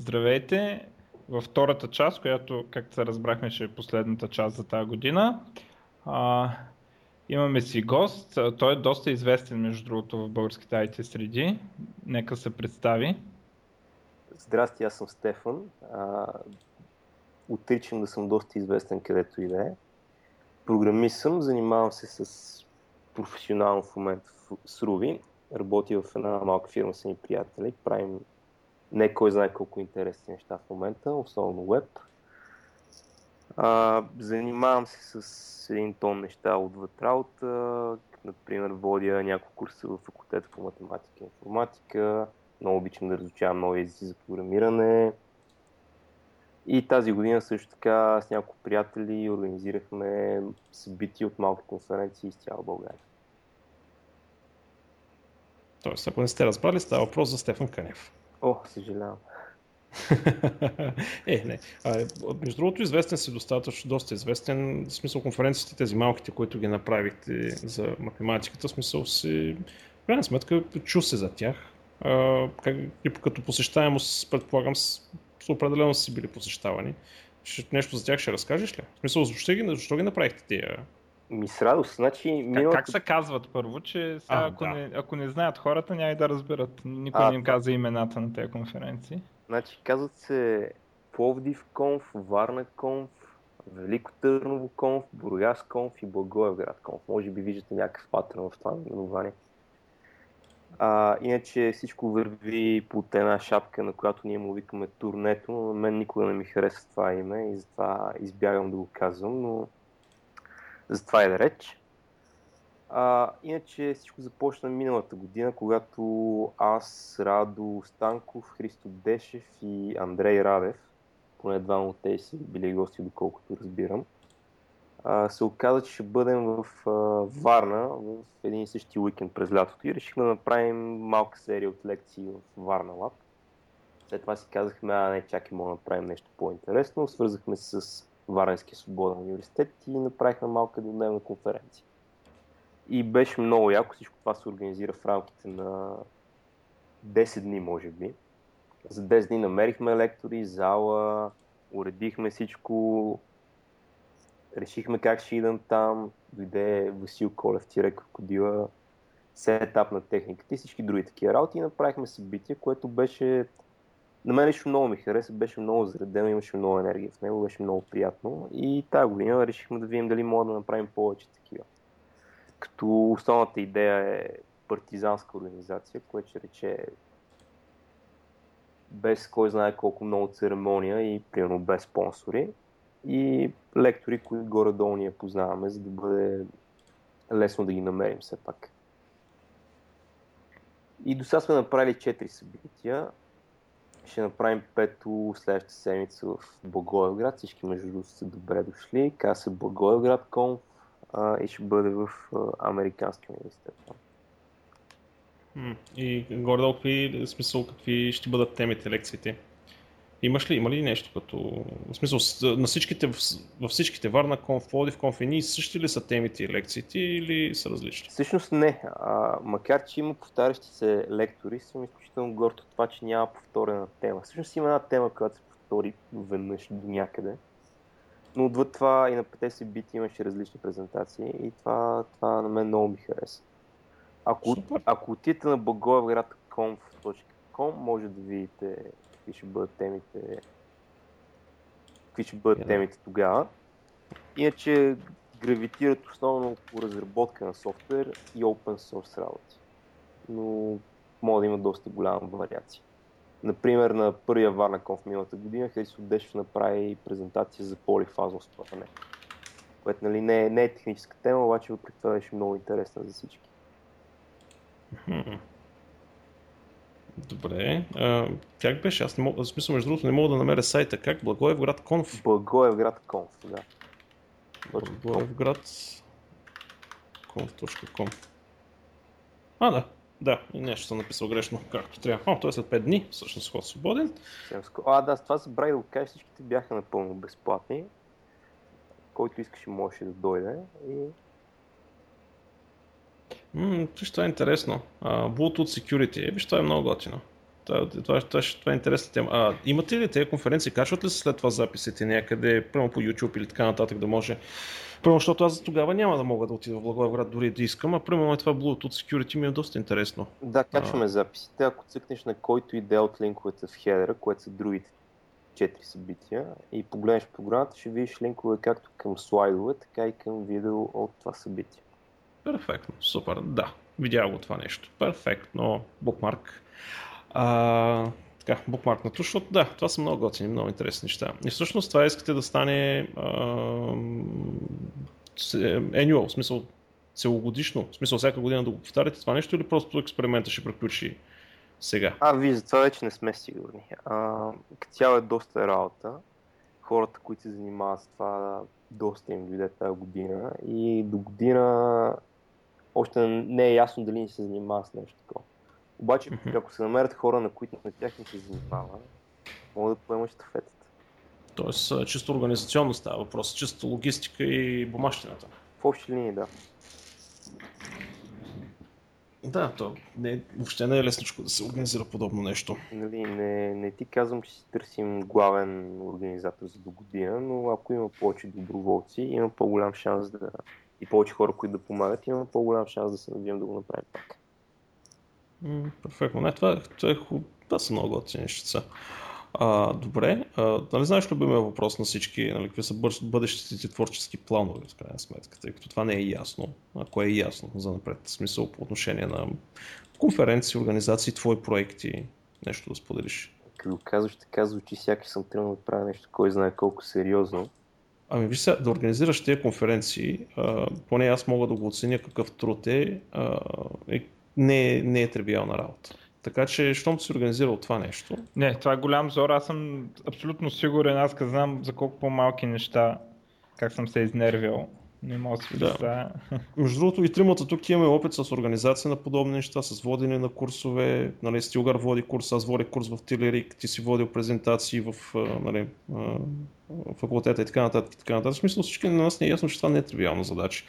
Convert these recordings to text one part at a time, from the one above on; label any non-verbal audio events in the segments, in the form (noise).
Здравейте! Във втората част, която, както се разбрахме, ще е последната част за тази година, а, имаме си гост. Той е доста известен, между другото, в българските IT среди. Нека се представи. Здрасти, аз съм Стефан. А, отричам да съм доста известен където и да е. Програмист съм, занимавам се с професионално в момента с Руби. Работя в една малка фирма с едни приятели. Правим не кой знае колко интересни неща в момента, основно веб. А, занимавам се с един тон неща отвъд работа. Например, водя няколко курса в факултета по математика и информатика. Много обичам да разучавам нови езици за програмиране. И тази година също така с няколко приятели организирахме събития от малки конференции из цяла България. Тоест, ако не сте разбрали, става въпрос за Стефан Канев. О, съжалявам. (laughs) е, не. А, между другото, известен си достатъчно, доста известен. В смисъл конференциите, тези малките, които ги направихте за математиката, в смисъл си, в крайна сметка, чу се за тях. А, как, и като посещаемост, предполагам, с, определено си били посещавани. Ще, нещо за тях ще разкажеш ли? В смисъл, защо ги, защо ги направихте тия ми с радост. Значи, миналата... как, как се казват първо, че сега, а, ако, да. не, ако не знаят хората, няма и да разберат. Никой а, не им каза имената на тези конференции. Значи казват се Пловдив конф, Варна конф, Велико Търново конф, Бургас конф и Благоевград конф. Може би виждате някакъв патрон в това наименование. А, иначе всичко върви под една шапка, на която ние му викаме турнето, но на мен никога не ми хареса това име и затова избягам да го казвам, но за това е да реч. А, иначе всичко започна миналата година, когато аз, Радо Станков, Христо Дешев и Андрей Радев, поне двама от тези си били гости, доколкото разбирам, а, се оказа, че ще бъдем в а, Варна в един и същи уикенд през лятото и решихме да направим малка серия от лекции в Варна Лаб. След това си казахме, а не, чакай, мога да направим нещо по-интересно. Свързахме се с Варненския свободен университет и направихме малка еднодневна конференция. И беше много яко, всичко това се организира в рамките на 10 дни, може би. За 10 дни намерихме лектори, зала, уредихме всичко, решихме как ще идам там, дойде Васил Колев, тире крокодила, сетап на техниката и всички други такива работи и направихме събитие, което беше на мен лично много ми хареса, беше много заредено, имаше много енергия в него, беше много приятно и тази година решихме да видим дали мога да направим повече такива. Като основната идея е партизанска организация, което ще рече без кой знае колко много церемония и примерно без спонсори и лектори, които горе-долу ние познаваме, за да бъде лесно да ги намерим все пак. И до сега сме направили 4 събития ще направим пето следващата седмица в Благоевград. Всички между другото са добре дошли. Каза се Благоевград Конф и ще бъде в Американския университет. И горе-долу какви, смисъл, какви ще бъдат темите, лекциите? Имаш ли, има ли нещо като... В смисъл, на всичките, във всичките Варна Конф, Плодив Конф, и същи ли са темите и лекциите или са различни? Всъщност не. А, макар, че има повтарящи се лектори, съм изключително горд от това, че няма повторена тема. Всъщност има една тема, която се повтори веднъж до някъде. Но отвъд това и на пете си бити имаше различни презентации и това, това на мен много ми хареса. Ако, ако отидете на благоевград.conf.com може да видите какви ще бъдат темите, какви ще бъдат yeah. темите тогава. Иначе гравитират основно по разработка на софтуер и open source работи. Но може да има доста голяма вариация. Например, на първия конф миналата година Христо Дешев направи презентация за полифазно спъване. Което нали, не, е, не е техническа тема, обаче въпреки това беше много интересна за всички. Добре. А, как беше? Аз не мога, в смисъл, между другото, не мога да намеря сайта. Как? Благоевград Конф? Благоевград Конф, да. Благоевград conf.com А, да. Да, и нещо съм написал грешно, както трябва. О, той е след 5 дни, всъщност ход свободен. А, да, с това забравих да го кажа, всичките бяха напълно безплатни. Който искаше, можеше да дойде. И Ммм, това е интересно. Uh, Bluetooth Security. Е, виж, това е много готино. Това, това, това, това е интересна тема. А, имате ли тези конференции? Качват ли се след това записите някъде, прямо по YouTube или така нататък да може? Прямо, защото аз тогава няма да мога да отида в Благоевград дори да искам, а примерно това Bluetooth Security ми е доста интересно. Да, качваме а... записите. Ако цъкнеш на който и да от линковете в хедера, което са другите четири събития и погледнеш програмата, ще видиш линкове както към слайдове, така и към видео от това събитие. Перфектно, супер, да. Видя го това нещо. Перфектно, букмарк. А, така, букмаркнато, защото да, това са много готини, много интересни неща. И всъщност това искате да стане а, annual, в смисъл целогодишно, в смисъл всяка година да го повтаряте това нещо или просто експеримента ще приключи сега? А, виж, за това вече не сме сигурни. Като цяло е доста работа. Хората, които се занимават с това, доста им дойде тази година и до година още не е ясно дали ни се занимава с нещо такова. Обаче, mm-hmm. ако се намерят хора, на които на тях не се занимава, могат да поемат щафетата. Тоест, чисто организационно става въпрос, чисто логистика и бумащината. В общи линии, да. Да, то не, въобще не е лесничко да се организира подобно нещо. Нали, не, не ти казвам, че си търсим главен организатор за до година, но ако има повече доброволци, има по-голям шанс да и повече хора, които да помагат, има по-голям шанс да се надявам да го направим пак. перфектно. Не, това, това, е, това са много готини нещица. А, добре, а, нали знаеш любимия въпрос на всички, нали, какви са бъдещите ти творчески планове, в крайна сметка, тъй като това не е ясно, ако е ясно за напред, смисъл по отношение на конференции, организации, твои проекти, нещо да споделиш. Като казваш така, звучи сякаш съм тръгнал да правя нещо, кой знае колко сериозно. Ами виж сега, да организираш тези конференции, а, поне аз мога да го оценя какъв труд е, а, е не, не е тривиална работа. Така че, щом си организирал това нещо. Не, това е голям зор. Аз съм абсолютно сигурен. Аз знам за колко по-малки неща, как съм се изнервил. Не мога да си да. Между другото и тримата тук имаме опит с организация на подобни неща, с водене на курсове. Нали, Стилгар води курс, аз водя курс в Тилерик, ти си водил презентации в нали, факултета и така нататък. И така нататък. В смисъл всички на нас не е ясно, че това не е тривиална задача.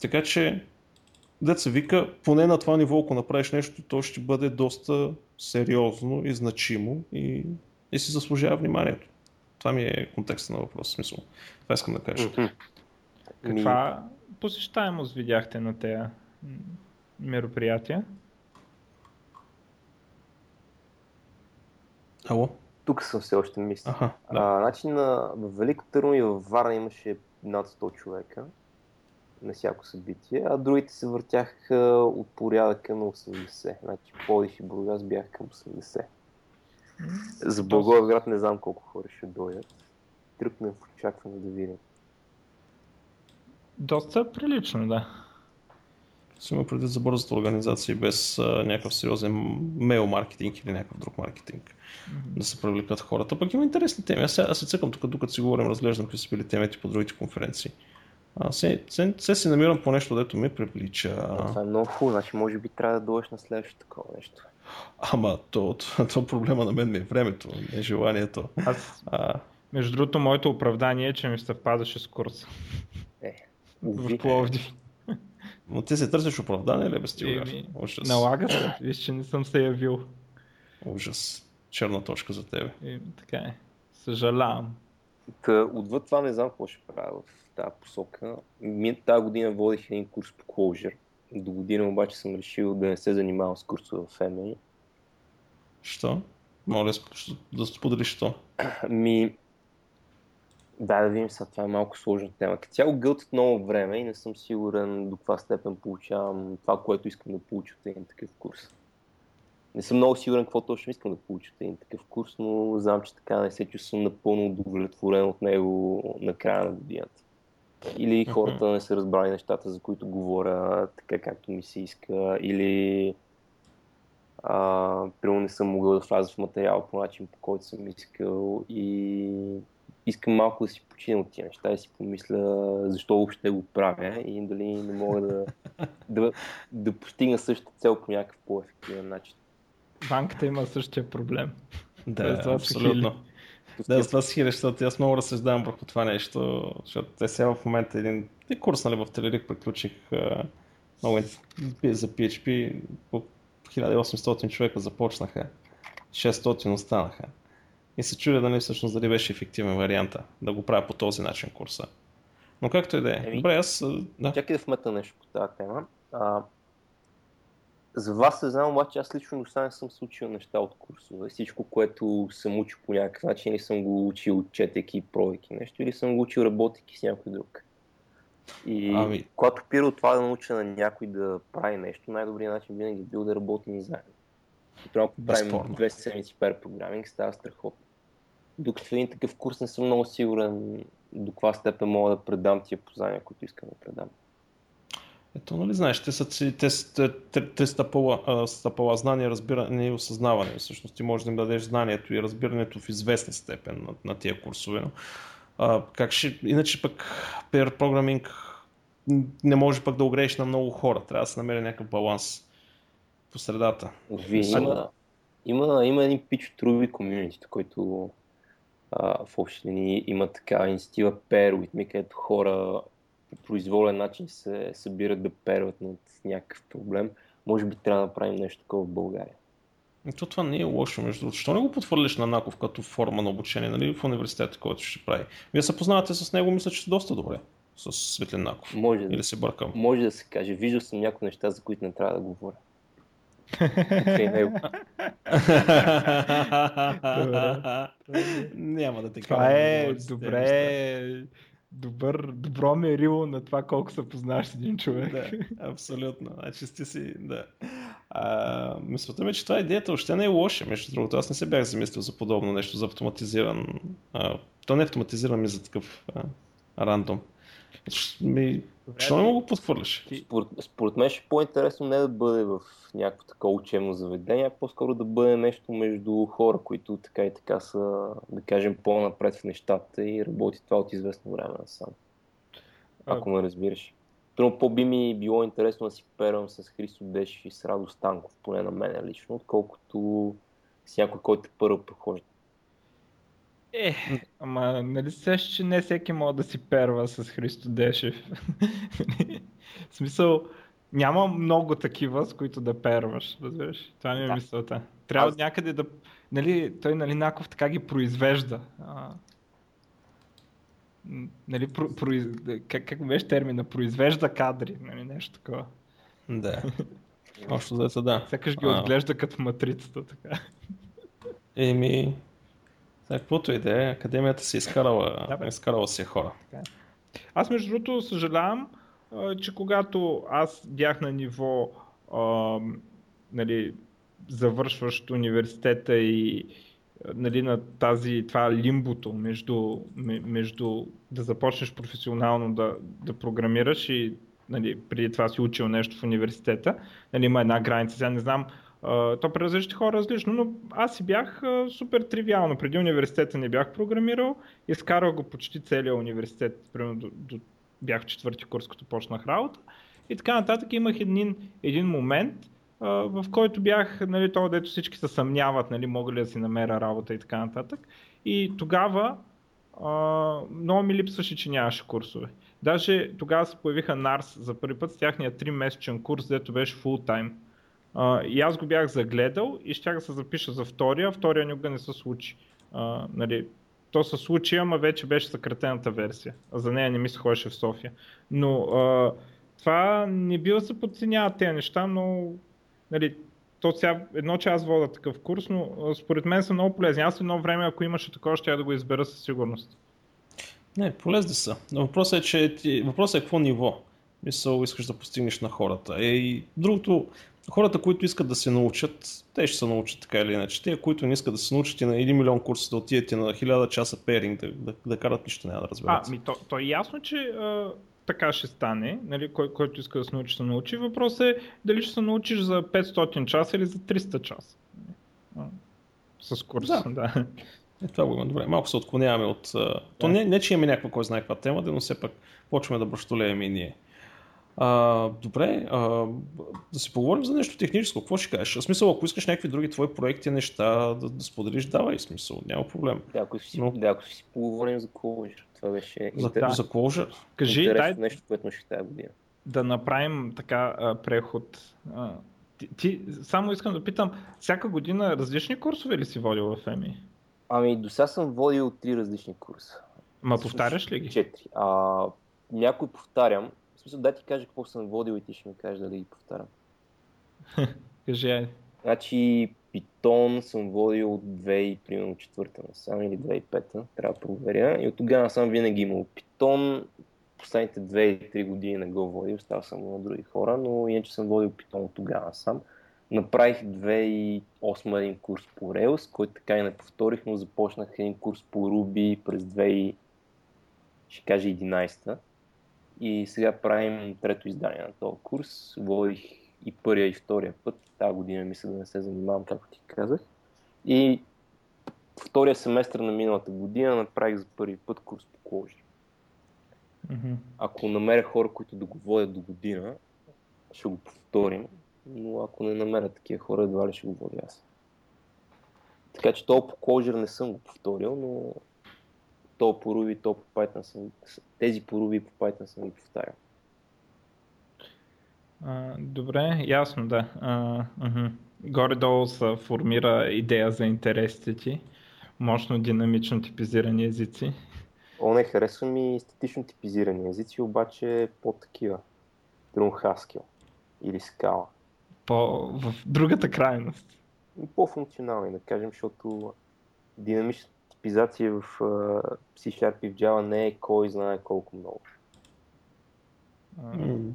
Така че деца вика, поне на това ниво, ако направиш нещо, то ще бъде доста сериозно и значимо и, и си заслужава вниманието. Това ми е контекста на въпроса, смисъл. Това искам да кажа. Каква посещаемост видяхте на тези мероприятия? Ало? Тук съм все още мисля. Ага, да. а, значи на, в Велико Търно и в Варна имаше над 100 човека на всяко събитие, а другите се въртяха от порядъка на 80. Значи Подих и Бургас бяха към 80. За Благоевград не знам колко хора ще дойдат. Тръпнем в очакване да видим. Доста прилично, да. Си има предвид за бързата организация без а, някакъв сериозен мейл маркетинг или някакъв друг маркетинг. Mm-hmm. Да се привлекат хората. Пък има интересни теми. Аз, аз се цъкам тук, докато си говорим, разглеждам какви са били темите по другите конференции. А, се, се, се си намирам по нещо, дето ми привлича. Това е много хубаво, значи може би трябва да дойдеш на следващото такова нещо. Ама то, то, то проблема на мен ми е времето, не желанието. Аз, а... Между другото, моето оправдание е, че ми съвпадаше с курса. В Пловдив. Но ти се търсиш оправдание ли, без ти Ужас. Налага се, виж, че не съм се явил. Ужас. Черна точка за тебе. И, така е. Съжалявам. Та, отвъд това не знам какво ще правя в тази посока. Тази година водих един курс по Clojure. До година обаче съм решил да не се занимавам с курсове в MA. Що? Моля да споделиш що? Ми, да, да видим сега, това е малко сложна тема. Като цяло гълтат много време и не съм сигурен до каква степен получавам това, което искам да получа от един такъв курс. Не съм много сигурен какво точно искам да получа от един такъв курс, но знам, че така не се чувствам напълно удовлетворен от него на края на годината. Или хората не са разбрали нещата, за които говоря така както ми се иска, или а, примерно не съм могъл да вляза в материал по начин, по който съм искал и искам малко да си почина от тия неща и си помисля защо въобще го правя и дали не мога да, да, да постигна същата цел по някакъв по-ефективен начин. Банката има същия проблем. Да, това абсолютно. Да, за това си хиля, защото аз много разсъждавам върху това нещо, защото те сега в момента един, един курс нали, в Телерик приключих много за PHP, по 1800 човека започнаха. 600 останаха. И се чудя дали всъщност дали беше ефективен варианта да го правя по този начин курса. Но както и да е. Добре, аз... Да. Чакай да вметна нещо по тази тема. А, за вас се знам, обаче аз лично до не съм се учил неща от курсове. Всичко, което съм учил по някакъв начин, или съм го учил четейки, пробвайки нещо, или съм го учил работейки с някой друг. И ами... когато пира от това да науча на някой да прави нещо, най-добрият начин винаги е бил да работим заедно. И ако правим две седмици пер програминг, става страхотно. Докато един такъв курс не съм много сигурен до каква степен мога да предам тия познания, които искам да предам. Ето, нали знаеш, те са те, те, те, те стъпала, стъпала знание, разбиране и осъзнаване. Всъщност ти можеш да им дадеш знанието и разбирането в известна степен на, на тия курсове. Но, а, как ще, иначе пък pair програминг не може пък да огрееш на много хора. Трябва да се намери някакъв баланс по средата. Ви, има, има, има един пич от Ruby Community, който а, в общи линии има така инициатива me, където хора по произволен начин се събират да перват над някакъв проблем. Може би трябва да направим нещо такова в България. То това не е лошо, между другото. Защо не го потвърляш на Наков като форма на обучение нали, в университета, който ще прави? Вие се познавате с него, мисля, че доста добре. С Светлин Наков. Може Или да, се бъркам? Може да се каже. Виждал съм някои неща, за които не трябва да говоря. Няма да те Това е добре добър, добро мерило на това колко се познаваш един човек. Да, абсолютно. Значи сте си, да. А, мисълта ми, че това идеята още не е лоша, между другото. Аз не се бях замислил за подобно нещо, за автоматизиран. А, то не е автоматизиран ми за такъв а, рандом. Ми, Защо не мога го подхвърляш? Според, според мен ще е по-интересно не да бъде в някакво такова учебно заведение, а по-скоро да бъде нещо между хора, които така и така са, да кажем, по-напред в нещата и работи това от известно време насам. Ако ме разбираш. Трудно по-би ми било интересно да си перам с Христо Дешев и с Радо Станков, поне на мен лично, отколкото с някой, който първо прохожда. Е, ама нали се, че не всеки може да си перва с Христо Дешев. в смисъл, няма много такива, с които да перваш, разбираш? Това ми е да. мисълта. Трябва Аз... някъде да... Нали, той нали, Наков така ги произвежда. А... Нали, про, про, как, как беше термина? Произвежда кадри, нали, нещо такова. Да. (laughs) Общо да да. Сякаш ги а... отглежда като матрицата, така. Еми, каквото и да е, академията си изкарала, да, изкарала си хора. Така. Е. Аз между другото съжалявам, че когато аз бях на ниво а, нали, завършващ университета и нали, на тази, това лимбото между, между да започнеш професионално да, да програмираш и нали, преди това си учил нещо в университета. Нали, има една граница, сега не знам то при различни хора различно, но аз си бях супер тривиално. Преди университета не бях програмирал, изкарах го почти целия университет, примерно до, до, бях в четвърти курс, като почнах работа. И така нататък имах един, един момент, в който бях, нали, това, дето всички се съмняват, нали, мога ли да си намеря работа и така нататък. И тогава много ми липсваше, че нямаше курсове. Даже тогава се появиха NARS за първи път с тяхния 3-месечен курс, дето беше time а, и аз го бях загледал и ще да се запиша за втория, втория никога не се случи. А, нали, то се случи, ама вече беше съкратената версия. А за нея не ми се ходеше в София. Но а, това не бива се подценяват тези неща, но нали, то сега, едно, че аз вода такъв курс, но според мен са много полезни. Аз едно време, ако имаше такова, ще я да го избера със сигурност. Не, полезни са. Но въпросът е, че ти... въпросът е какво ниво мисъл искаш да постигнеш на хората. Е, и другото, хората, които искат да се научат, те ще се научат така или иначе. Те, които не искат да се научат и на 1 милион курса да отидете на 1000 часа перинг, да, да, да карат нищо няма да разберат. А, ми то, то е ясно, че а, така ще стане, нали, кой, който иска да се научи, се научи. Въпросът е дали ще се научиш за 500 часа или за 300 часа. С курса, да. да. Е, това го има добре. Малко се отклоняваме от... Да. То не, не, че имаме някаква кой знае каква тема, но все пак почваме да бръщолеем и ние. А, добре, а, да си поговорим за нещо техническо. Какво ще кажеш? В смисъл, ако искаш някакви други твои проекти, неща да, да споделиш, давай смисъл, няма проблем. Да, ако си, Но... да, ако си поговорим за Clojure, това беше за, интерес... за Clojure. Кажи, дай нещо, което ще тази година. Да направим така а, преход. А, Ти, ти, само искам да питам, всяка година различни курсове ли си водил в ЕМИ? Ами, до сега съм водил три различни курса. Ма повтаряш ли ги? Четири. А, някой повтарям. Смисъл, дай ти кажа какво съм водил и ти ще ми кажеш дали ги повтарям. (laughs) Кажи, айде. Значи, Питон съм водил от 2004 насам или 2005, трябва да проверя. И от тогава съм винаги имал Питон. Последните 2-3 години не го водил, става съм на други хора, но иначе съм водил Питон от тогава сам. Направих 2008 един курс по Rails, който така и не повторих, но започнах един курс по Ruby през 2000, ще кажа 11 И сега правим трето издание на този курс. Водих и първия и втория път. Тази година мисля да не се занимавам, както ти казах. И втория семестър на миналата година направих за първи път курс по кожи. Mm-hmm. Ако намеря хора, които да го водят до година, ще го повторим, но ако не намеря такива хора, едва ли ще го водя аз. Така че то по Clojure не съм го повторил, но то по Ruby, то по Python съм, тези по Ruby по Python съм ги повтарял. А, добре, ясно, да. А, uh-huh. Горе-долу се формира идея за интересите ти. Мощно динамично типизирани езици. О, не харесва ми статично типизирани езици, обаче по-такива. Трун Haskell или Scala. По, в другата крайност. По-функционални, да кажем, защото динамична типизация в C-Sharp и в Java не е кой знае колко много. Mm.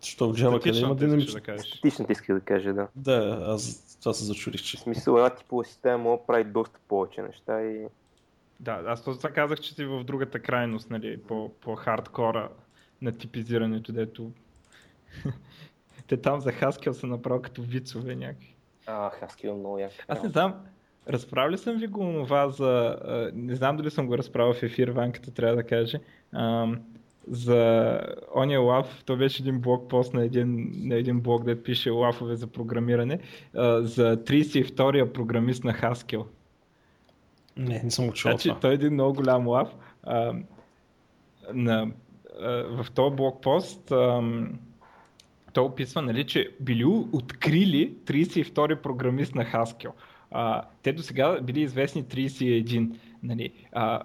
Що в Java къде има динамична? Да Статичната иска да кажа, да. Да, аз това се зачурих, че. В смисъл, една типова система може да прави доста повече неща и... Да, аз това казах, че си в другата крайност, нали, по, по хардкора на типизирането, дето (laughs) те там за Haskell са направо като вицове някакви. А, Haskell е много як. Аз не знам, разправили съм ви го това за... Не знам дали съм го разправил в ефир, Ванката трябва да каже. За ония лав, то беше един блог пост на един, на един блог, да пише лафове за програмиране, за 32-я програмист на Haskell. Не, не съм го чул значи, Той е един много голям лав. А, на, а, в този блог пост а, той описва, нали, че били открили 32-и програмист на Haskell. А, те до сега били известни 31. Нали. А,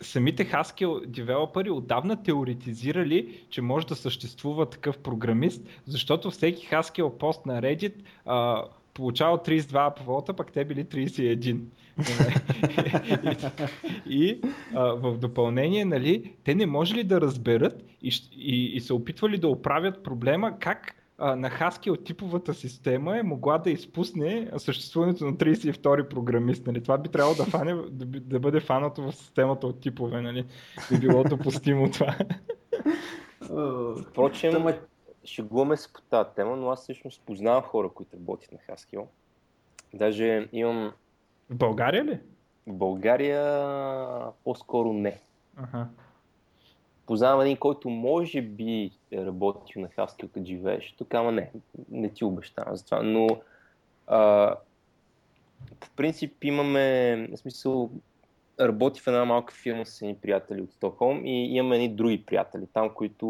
самите Haskell девелопери отдавна теоретизирали, че може да съществува такъв програмист, защото всеки Haskell пост на Reddit а, получавал 32 апволта, пък те били 31. (laughs) и, и а, в допълнение, нали, те не можели да разберат и, и, и се опитвали да оправят проблема как а, на Haskell типовата система е могла да изпусне съществуването на 32 програмист. Нали? Това би трябвало да, фане, да, да бъде фанато в системата от типове. Нали? Би било допустимо това. Впрочем, шегуваме се по тази тема, но аз всъщност познавам хора, които работят на Haskell. Даже имам... В България ли? В България по-скоро не. Ага. Познавам един, който може би е работил на Haskell, като живееш тук, ама не, не ти обещавам за това, но а, по принцип имаме, в смисъл, работи в една малка фирма с едни приятели от Стокхолм и имаме едни други приятели там, които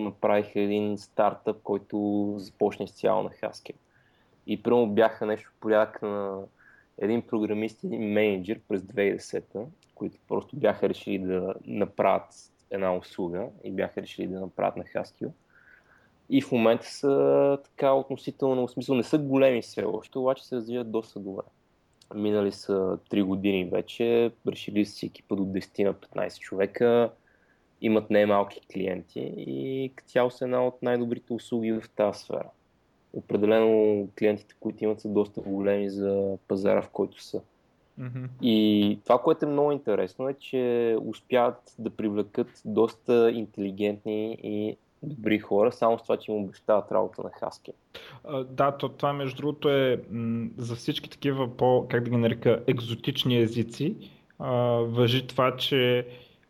направиха един стартъп, който започна изцяло на Haskell. И първо бяха нещо порядък на един програмист и един менеджер през 2010-та, които просто бяха решили да направят една услуга и бяха решили да направят на Haskell. И в момента са така относително, в смисъл не са големи все още, обаче се развиват доста добре. Минали са 3 години вече, решили си екипа до 10 на 15 човека, имат най-малки клиенти и цяло са една от най-добрите услуги в тази сфера. Определено клиентите, които имат са доста големи за пазара, в който са. И това, което е много интересно е, че успяват да привлекат доста интелигентни и добри хора, само с това, че им обещават работа на. Uh, да, то, това между другото е м- за всички такива по, как да ги нарека, екзотични езици. Uh, въжи това, че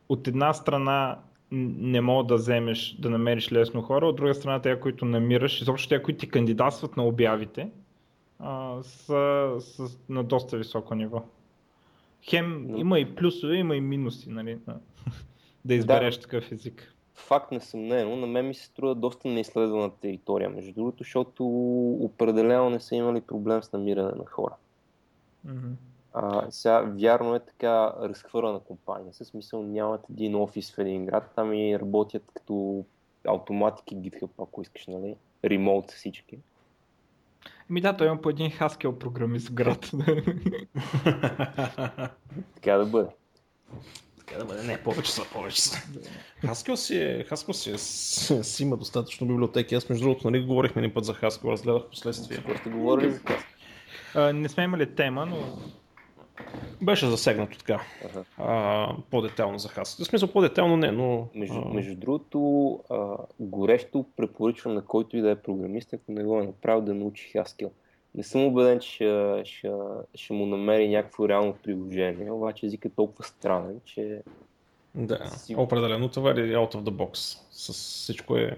от една страна не мога да вземеш, да намериш лесно хора, от друга страна те, които намираш, изобщо те, които ти кандидатстват на обявите, а, са, са на доста високо ниво. Хем има и плюсове, има и минуси, нали, (laughs) да избереш да. такъв език. факт несъмнено, на мен ми се струва доста неизследвана територия, между другото, защото определено не са имали проблем с намиране на хора. Мгм. А, сега, вярно е така разхвърлена компания, със смисъл нямат един офис в един град, там и работят като автоматики GitHub, ако искаш, нали? Ремоут всички. Ми да, той има по един Haskell програмист в град. (laughs) Така да бъде. Така да бъде, не, повече са, повече са. Haskell си, е, Haskell си, е, с- си има достатъчно библиотеки. Аз между другото, нали, говорихме един път за Haskell, разгледах последствие. Какво сте говорили за това? А, не сме имали тема, но Беше засегнато така. Аха. А, по-детално за Haskell. В смисъл по-детално не, но... Между, а, между другото, а, горещо препоръчвам на който и да е програмист, ако не го е направил да научи Haskell. Не съм убеден, че ще, ще, ще му намери някакво реално приложение, обаче езикът е толкова странен, че Да, Си- определено това е out of the box. С всичко е...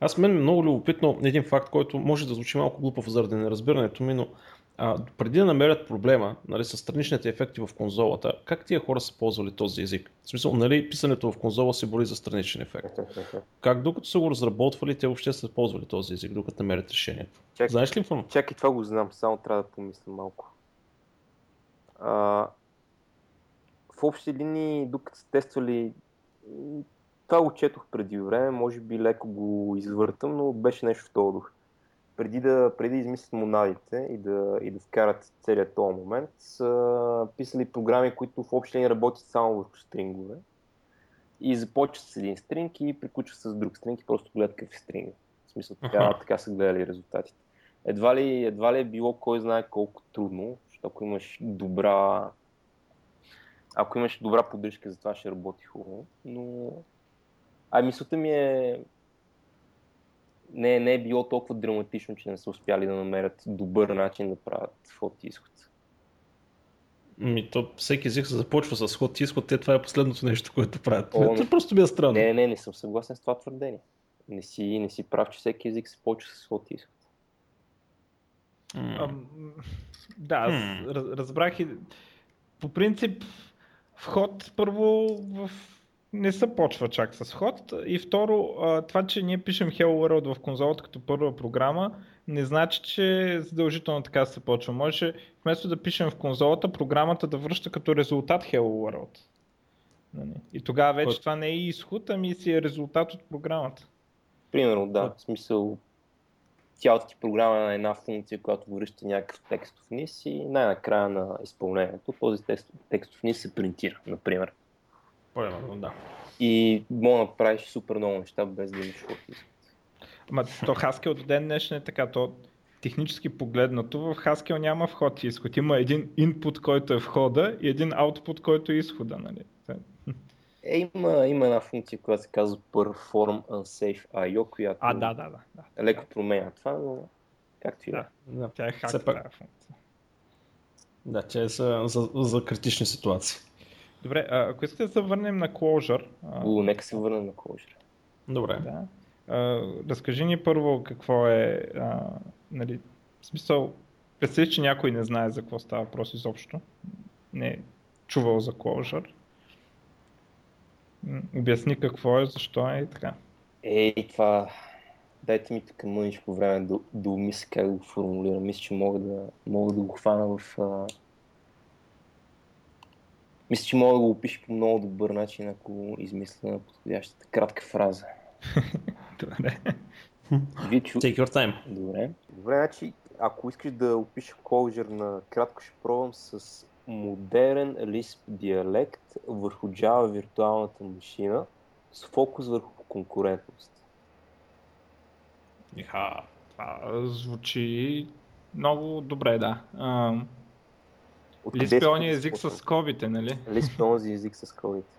Аз мен много любопитно един факт, който може да звучи малко глупав заради неразбирането ми, но а, преди да намерят проблема нали, с страничните ефекти в конзолата, как тия хора са ползвали този език? В смисъл, нали, писането в конзола се бори за страничен ефект. Как докато са го разработвали, те въобще са ползвали този език, докато намерят решението? Чакай. Знаеш ли информация? Чакай, това го знам, само трябва да помисля малко. А, в общи линии, докато са тествали, това го четох преди време, може би леко го извъртам, но беше нещо в този дух. Преди да, преди да измислят монадите и да, и да вкарат целият този момент, са писали програми, които в общи линии работят само върху стрингове. И започват с един стринг и приключват с друг стринг и просто гледат какъв е стринг. В смисъл, така, Аха. така са гледали резултатите едва ли, едва ли е било кой знае колко трудно, защото ако имаш добра ако имаш добра поддръжка, за това ще работи хубаво, но а мисълта ми е не, не е било толкова драматично, че не са успяли да намерят добър начин да правят вход и изход. Ми, то всеки език се започва с ход и изход, те това е последното нещо, което правят. О, Това не. просто ми е странно. Не, не, не съм съгласен с това твърдение. Не си, не си прав, че всеки език се почва с вход и изход. М. Ам, да, аз раз, разбрах и по принцип вход първо в... не се почва чак с вход и второ това, че ние пишем Hello World в конзолата като първа програма не значи, че задължително така се почва. Може вместо да пишем в конзолата, програмата да връща като резултат Hello World. Нали? И тогава вече Кой- това не е изход, ами си е резултат от програмата. Примерно, да. Кой- В смисъл, цялата ти програма е на една функция, която връща някакъв текстов низ и най-накрая на изпълнението този текст, текстов низ се принтира, например. Примерно, да. И мога да направиш супер много неща без да имаш ход. Ама то Haskell до ден днешен е така, то технически погледнато в Haskell няма вход и изход. Има един input, който е входа и един output, който е изхода. Нали? Е, има, има една функция, която се казва Perform Unsafe IO, която А, да, да, да. да. леко променя това, но както и да. Да. Тя е хак пак- функция. Да, тя е за, за, за критични ситуации. Добре, а, ако искате да се върнем на Clojure, а, нека се върнем на Clojure. Добре. да, а, разкажи ни първо какво е, а, нали, в смисъл, представи, че някой не знае за какво става въпрос изобщо, не е чувал за Clojure. Обясни какво е, защо е и така. Ей, това... Дайте ми тук мъничко време да, да умисля как да го формулирам. Мисля, че мога да, мога да го хвана в... Мисля, че мога да го опиша по много добър начин, ако измисля на подходящата кратка фраза. (laughs) Добре. Чу... Take your time. Добре. Добре, значи, ако искаш да опиша Clojure на кратко, ще пробвам с модерен Lisp диалект върху Java виртуалната машина с фокус върху конкурентност. Иха, това звучи много добре, да. Lisp е ония да език с скобите, нали? Е онзи език с кодите.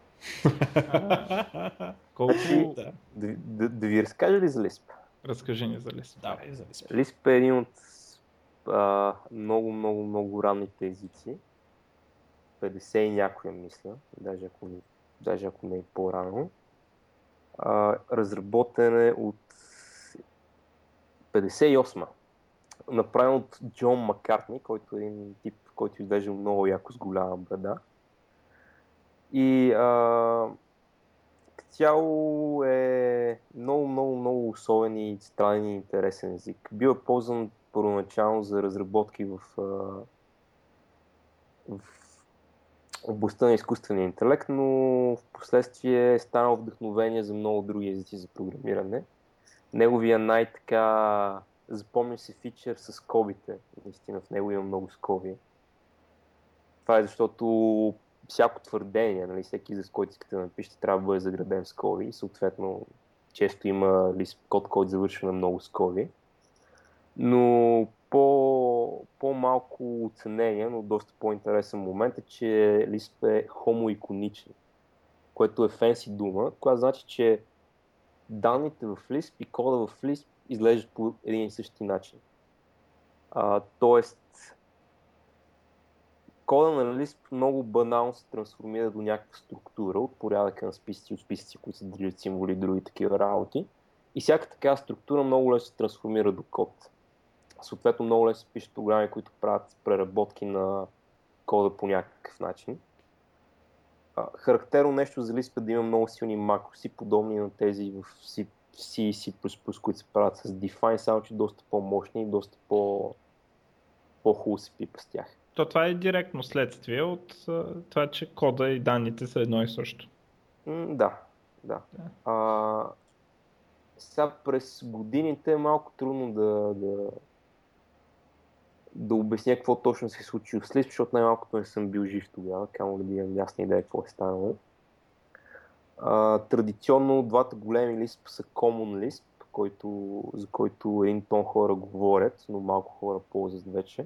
Колко... да. Да, да, да ви разкажа ли за Lisp? Разкажи ни за Lisp. Давай, зависи. Lisp е един от а, много, много, много ранните езици. 50 и някоя, мисля, даже ако не, даже ако не е по-рано. А, разработен е от 58-ма. Направен от Джон Маккартни, който е един тип, който изглежда много яко с голяма брада. И а, цяло е много, много, много особен и странен и интересен език. Бил е ползван първоначално за разработки в, в областта на изкуствения интелект, но в последствие е станал вдъхновение за много други езици за програмиране. Неговия най-така запомня се фичър с скобите. Наистина в него има много скоби. Това е защото всяко твърдение, нали, всеки за който искате да напишете, трябва да бъде заграден с скоби. Съответно, често има лист код, който завършва на много скоби. Но по, по-малко оценение, но доста по-интересен момент е, че Lisp е хомоиконичен, което е фенси дума, която значи, че данните в Lisp и кода в Lisp изглеждат по един и същи начин. А, тоест, кода на Lisp много банално се трансформира до някаква структура от порядъка на списъци от списъци, които се движат символи и други такива работи. И всяка такава структура много лесно се трансформира до код. Съответно много лесно се пишат програми, които правят преработки на кода по някакъв начин. Характерно нещо за Lisp е да има много силни макроси, подобни на тези в C, C C++, които се правят с Define, само че доста по-мощни и доста по- по-хубаво се пипа с тях. То това е директно следствие от това, че кода и данните са едно и също. М, да, да. да. А, сега през годините е малко трудно да, да, да обясня какво точно се е случило с Lisp, защото най-малкото не съм бил жив тогава, камо да имам ясна идея какво е станало. А, традиционно двата големи Lisp са Common Lisp, който, за който един тон хора говорят, но малко хора ползват вече.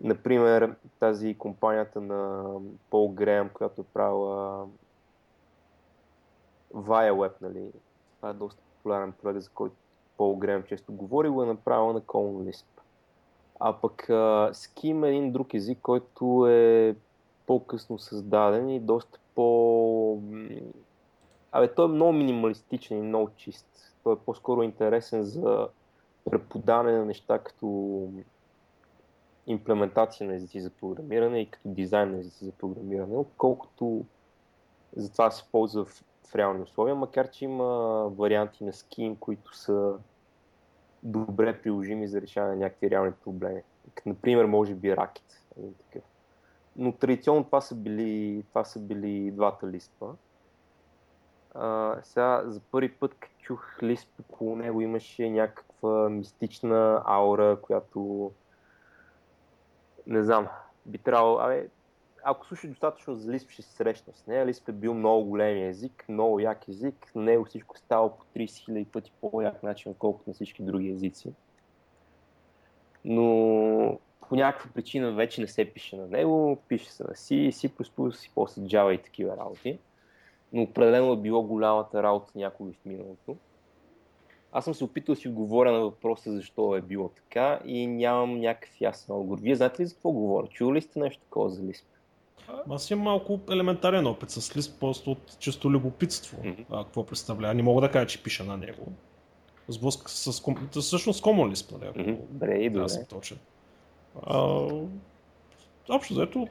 Например, тази компанията на Пол Греъм, която е правила ViaWeb, нали? Това е доста популярен проект, за който Пол Греъм често говори, го е направила на Common Lisp. А пък Scheme е един друг език, който е по-късно създаден и доста по... Абе, той е много минималистичен и много чист. Той е по-скоро интересен за преподаване на неща като имплементация на езици за програмиране и като дизайн на езици за програмиране, отколкото за това се ползва в, в реални условия, макар че има варианти на Scheme, които са добре приложими за решаване на някакви реални проблеми. Например, може би такъв. Но традиционно това са били, това са били двата листа. А, сега за първи път, като чух лист около него, имаше някаква мистична аура, която не знам, би трябвало, абе, ако слушаш достатъчно за Lisp, ще се срещна с нея. Lisp е бил много голем език, много як език. На него всичко става по 30 000 пъти по-як начин, отколкото на всички други езици. Но по някаква причина вече не се пише на него, пише се на C, C++ и после Java и такива работи. Но определено е било голямата работа някога в миналото. Аз съм се опитал да си отговоря на въпроса защо е било така и нямам някакъв ясен отговор. Вие знаете ли за какво говоря? Чували ли сте нещо такова за Lisp? Аз имам малко елементарен опит с Lisp, просто от чисто любопитство. Mm-hmm. А, какво представлява? Не мога да кажа, че пиша на него. Сблъска с, с, с, всъщност Common Lisp, нали? Mm-hmm. Добре, и добре. съм точен. А, общо заето,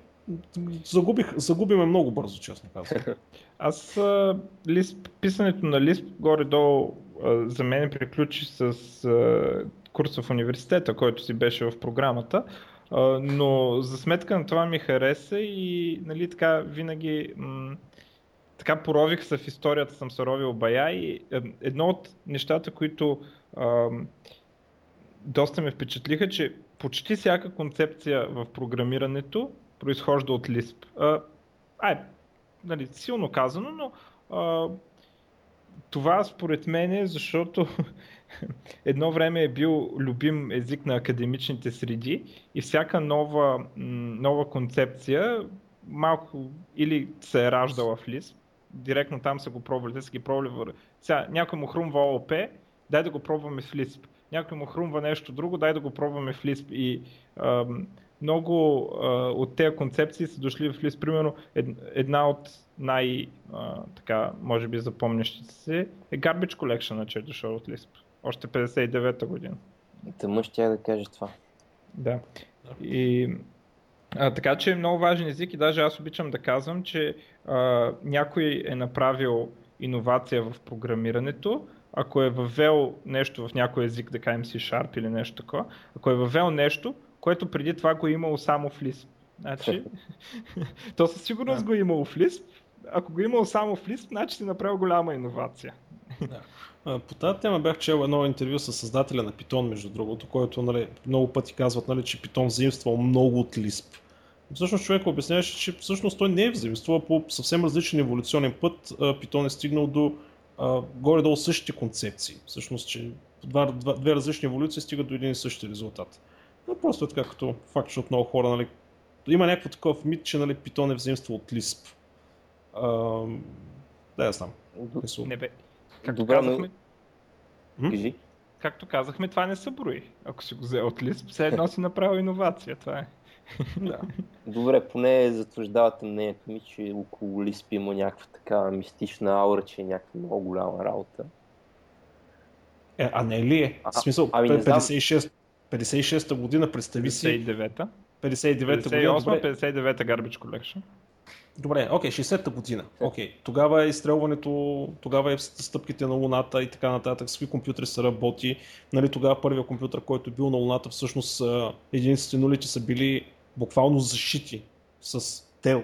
загубих, загубиме много бързо, честно казвам. (laughs) Аз а, лист, писането на лист горе-долу за мен приключи с курса в университета, който си беше в програмата, но за сметка на това ми хареса и нали, така винаги м- така порових се в историята, съм се ровил бая и едно от нещата, които а, доста ме впечатлиха, че почти всяка концепция в програмирането произхожда от Lisp. А, ай, нали, силно казано, но а, това според мен е защото (laughs) едно време е бил любим език на академичните среди и всяка нова, нова концепция малко или се е раждала в Lisp, директно там са го пробвали, те са ги пробвали. Сега някой му хрумва ООП, дай да го пробваме в Lisp. Някой му хрумва нещо друго, дай да го пробваме в Lisp. И ам, много а, от тези концепции са дошли в лист. Примерно една от най, а, така, може би запомнящите се е Garbage Collection, че е дошъл от Lisp. Още 59-та година. Тъмън ще да кажа това. Да. И а, така че е много важен език и даже аз обичам да казвам, че а, някой е направил иновация в програмирането, ако е въвел нещо в някой език, да кажем C Sharp или нещо такова, ако е въвел нещо, което преди това го е имало само в Lisp. Значи, (laughs) то със сигурност да. го е имало в Lisp. Ако го е имало само в Lisp, значи си направил голяма иновация. Да. По тази тема бях чел едно интервю с създателя на Python, между другото, който нали, много пъти казват, нали, че Python взаимствал много от Lisp. Всъщност човек обясняваше, че всъщност той не е взаимствал по съвсем различен еволюционен път. Python е стигнал до а, горе-долу същите концепции. Всъщност, че два, два, две различни еволюции стигат до един и същи резултат. Но просто е така като факт, че от много хора, нали, има някакво такъв мит, че нали, Python е взаимство от Lisp. А, да, я знам. Не бе. Както Добре, казахме... но... Кажи. Както казахме, това не се брои. Ако си го взел от Lisp, все едно си направил иновация. Това е. (laughs) Да. Добре, поне затвърждавате мнението ми, че около Lisp има някаква така мистична аура, че е някаква много голяма работа. Е, а не ли е? В смисъл, ами 56, 56-та година, представи си. 59-та. 59-та година. 58-59-та Garbage Collection. Добре, окей, okay, 60-та година. Окей, okay. тогава е изстрелването, тогава е стъпките на Луната и така нататък, с какви компютри се работи. Нали, тогава първият компютър, който е бил на Луната, всъщност единиците нулите са били буквално защити с тел.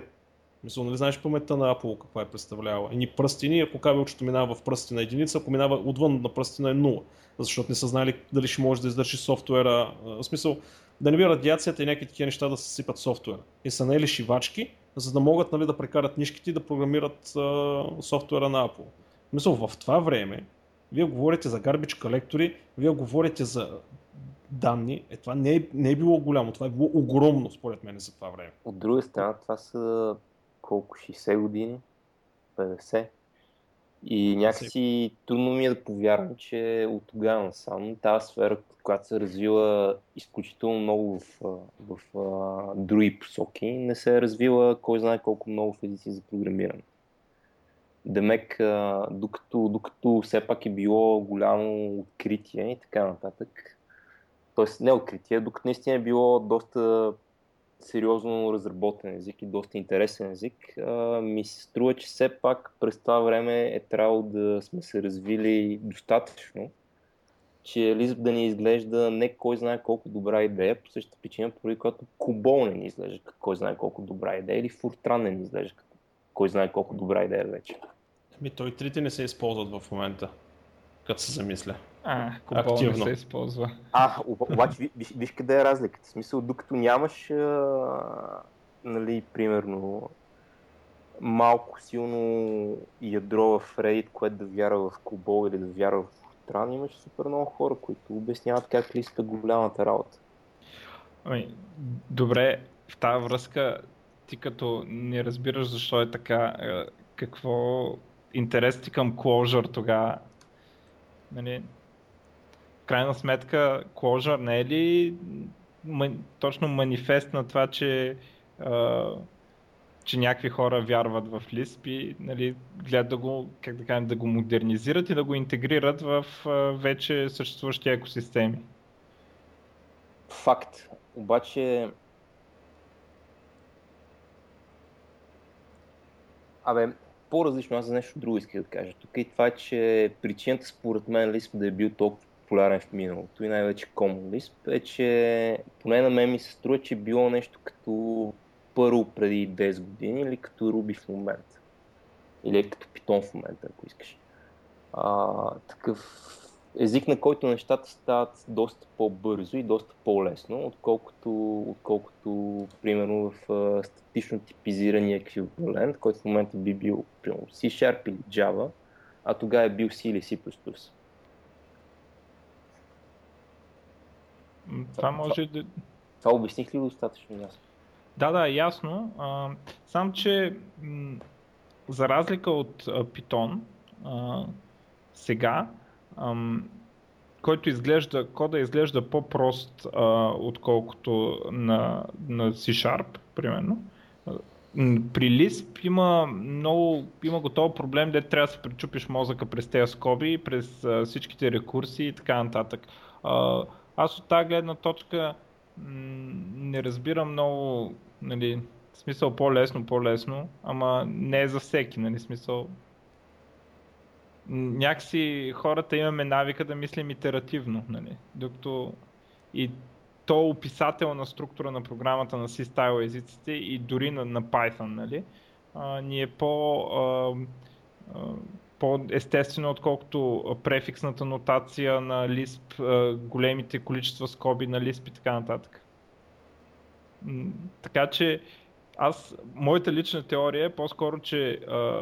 Мисля, нали знаеш паметта на Apple каква е представлява? Едни пръстини, ако кабелчето минава в пръсти на единица, ако минава отвън на пръстина е нула. Защото не са знали дали ще може да издържи софтуера. В смисъл, да не би радиацията и някакви такива неща да се сипат софтуера. И са наели шивачки, за да могат нали, да прекарат нишките и да програмират а, софтуера на Apple. Мисля, в това време, вие говорите за гарбич колектори, вие говорите за данни, е, това не е, не е било голямо, това е било огромно според мен за това време. От друга страна, това са колко, 60 години, 50. И някакси трудно ми е да повярвам, че от тогава сам тази сфера, която се развила изключително много в, в, в други посоки, не се е развила кой знае колко много в езици за програмиране. Демек, докато, докато все пак е било голямо откритие и така нататък, т.е. не откритие, докато наистина е било доста сериозно разработен език и доста интересен език, а, ми се струва, че все пак през това време е трябвало да сме се развили достатъчно, че Lisp да ни изглежда не кой знае колко добра идея, по същата причина, поради която Кубол не ни изглежда кой знае колко добра идея, или Fortran не ни изглежда кой знае колко добра идея вече. Ми той трите не се използват в момента, като се замисля. А, активно. не се използва. А, обаче виж, виж къде е разликата. В смисъл, докато нямаш, а, нали, примерно, малко силно ядро в Reddit, което да вярва в Кубол или да вярва в Fortran, имаш супер много хора, които обясняват как ли иска голямата работа. Ами, добре, в тази връзка ти като не разбираш защо е така, какво интерес ти към Clojure тогава, нали, крайна сметка Clojure не е ли точно манифест на това, че, а, че някакви хора вярват в Lisp и нали, гледат да го, как да кажем, да го модернизират и да го интегрират в а, вече съществуващи екосистеми? Факт. Обаче Абе, по-различно, аз за нещо друго исках да кажа. Тук и това, че причината според мен Lisp да е бил толкова популярен в миналото и най-вече Common Lisp е, че поне на мен ми се струва, че е било нещо като първо преди 10 години или като Ruby в момента. Или като Python в момента, ако искаш. А, такъв език, на който нещата стават доста по-бързо и доста по-лесно, отколкото, отколкото примерно в а, статично типизирания еквивалент, който в момента би бил C-Sharp или Java, а тогава е бил C или C++. Това може да... Това обясних ли достатъчно ясно? Да, да, ясно. А, сам, че м- за разлика от а, Python, а, сега, ам, който изглежда, кода изглежда по-прост, а, отколкото на, на C-Sharp, примерно. При Lisp има много, има готов проблем, де трябва да се причупиш мозъка през тези скоби, през а, всичките рекурсии и така нататък. А, аз от тази гледна точка м- не разбирам много, нали, смисъл по-лесно, по-лесно, ама не е за всеки, нали, смисъл. някакси хората имаме навика да мислим итеративно, нали? докато и то описателна структура на програмата на C-Style езиците и дори на, на Python, нали? а, ни е по, а, а, по-естествено, отколкото префиксната нотация на Lisp, големите количества скоби на Lisp и така нататък. Така че аз, моята лична теория е по-скоро, че а,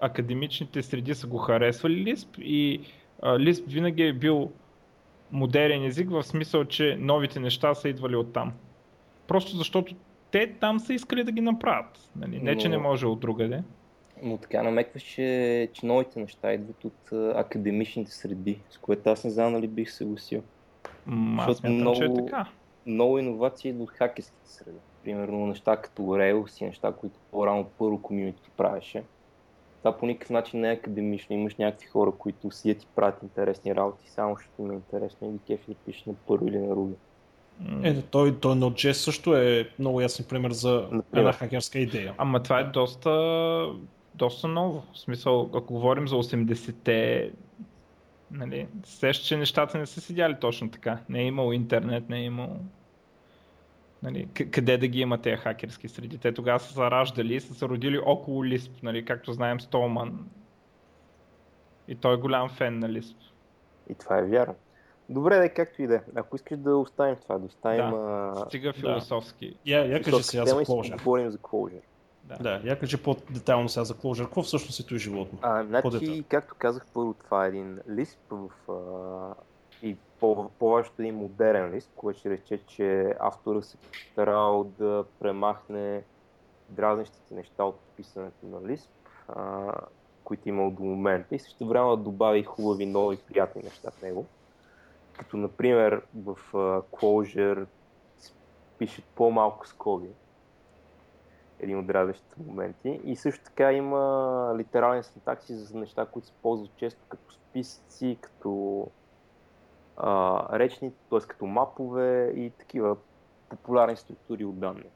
академичните среди са го харесвали Lisp и а, Lisp винаги е бил модерен език в смисъл, че новите неща са идвали от там. Просто защото те там са искали да ги направят. Нали? Не, че не може от другаде. Но така намекваш, че, че новите неща идват от академичните среди, с което аз не знам дали бих се гласил. аз смятам, много, че е така. Много иновации идват от хакерските среди. Примерно неща като Rails и неща, които по-рано първо комьюнити правеше. Това по никакъв начин не е академично. Имаш някакви хора, които сият и правят интересни работи, само защото им е интересно и ги кефи да пишеш на първо или на руби. Ето, той, той Node.js също е много ясен пример за Например. една хакерска идея. Ама това е доста, доста ново. В смисъл, ако говорим за 80-те, нали, сеща, че нещата не са седяли точно така. Не е имало интернет, не е имало нали, къде да ги има тези хакерски среди. Те тогава са зараждали и са се родили около Lisp, нали, както знаем Столман. И той е голям фен на Lisp. И това е вярно. Добре, да, както и да е. Ако искаш да оставим това, да оставим... Да, стига философски. Да. Я, я кажи сега за Clojure. Говорим за Clojure. Да. да, я кажи по-детайлно сега за Clojure. Какво всъщност е този животно? А, значи, както казах, първо това е един лист в, а, и по, по-важното е един модерен лист, което ще рече, че автора се старал да премахне дразнещите неща от писането на лист, а, които имал до момента и също време да добави хубави, нови, приятни неща в него като например в uh, Clojure пишат по-малко скоби, един от радващите моменти. И също така има литерални синтакси за неща, които се ползват често като списъци, като а, речни, т.е. като мапове и такива популярни структури от данни.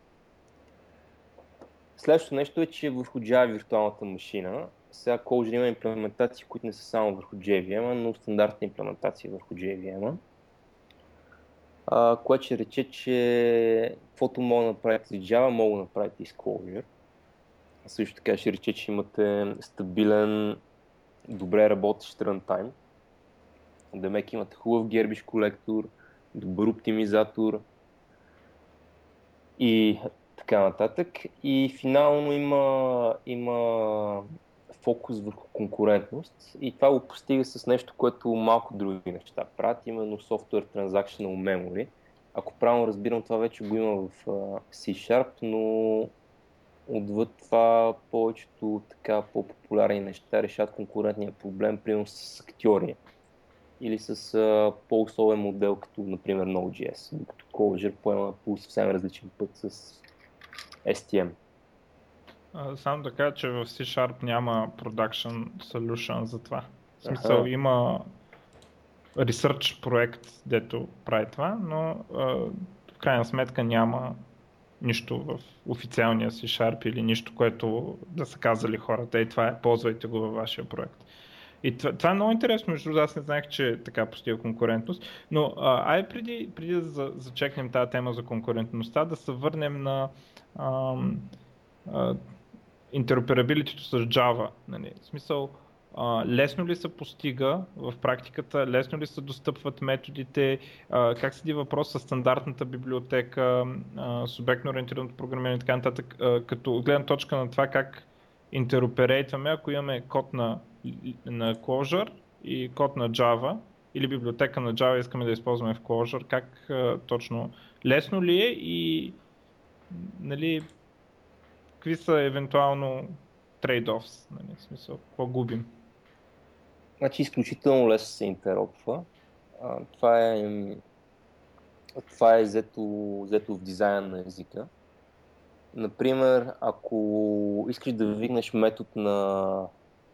Следващото нещо е, че върху Java виртуалната машина сега Clojure има имплементации, които не са само върху JVM, но стандартна имплементация върху JVM. Uh, което ще рече, че каквото мога да направите с Java, мога да направите и с Clojure. Също така ще рече, че имате стабилен, добре работещ runtime. Демек имате хубав гербиш колектор, добър оптимизатор и така нататък. И финално има, има фокус върху конкурентност и това го постига с нещо, което малко други неща правят, именно Software Transactional Memory. Ако правилно разбирам, това вече го има в C-Sharp, но отвъд това повечето така по-популярни неща решат конкурентния проблем, примерно с актьори или с uh, по-особен модел, като например Node.js, докато Clojure поема по съвсем различен път с STM. Само да кажа, че в C-Sharp няма production solution за това. В смисъл ага. има research проект, дето прави това, но а, в крайна сметка няма нищо в официалния C-Sharp или нищо, което да са казали хората, и това е, ползвайте го във вашия проект. И това, това е много интересно, между другото, аз не знаех, че така постига конкурентност, но а, ай преди, преди да зачекнем тази тема за конкурентността, да се върнем на а, а, интероперабилитито с Java. Нали? В смисъл, а, лесно ли се постига в практиката, лесно ли се достъпват методите, а, как седи въпрос с стандартната библиотека, субектно ориентираното програмиране и така нататък, а, като гледна точка на това как интероперейтваме, ако имаме код на, на Clojure и код на Java, или библиотека на Java искаме да използваме в Clojure, как а, точно лесно ли е и нали, какви са евентуално трейд-офс, нали, в смисъл, какво губим? Значи изключително лесно се интеропва. Това е, това е взето, взето в дизайна на езика. Например, ако искаш да вигнеш метод на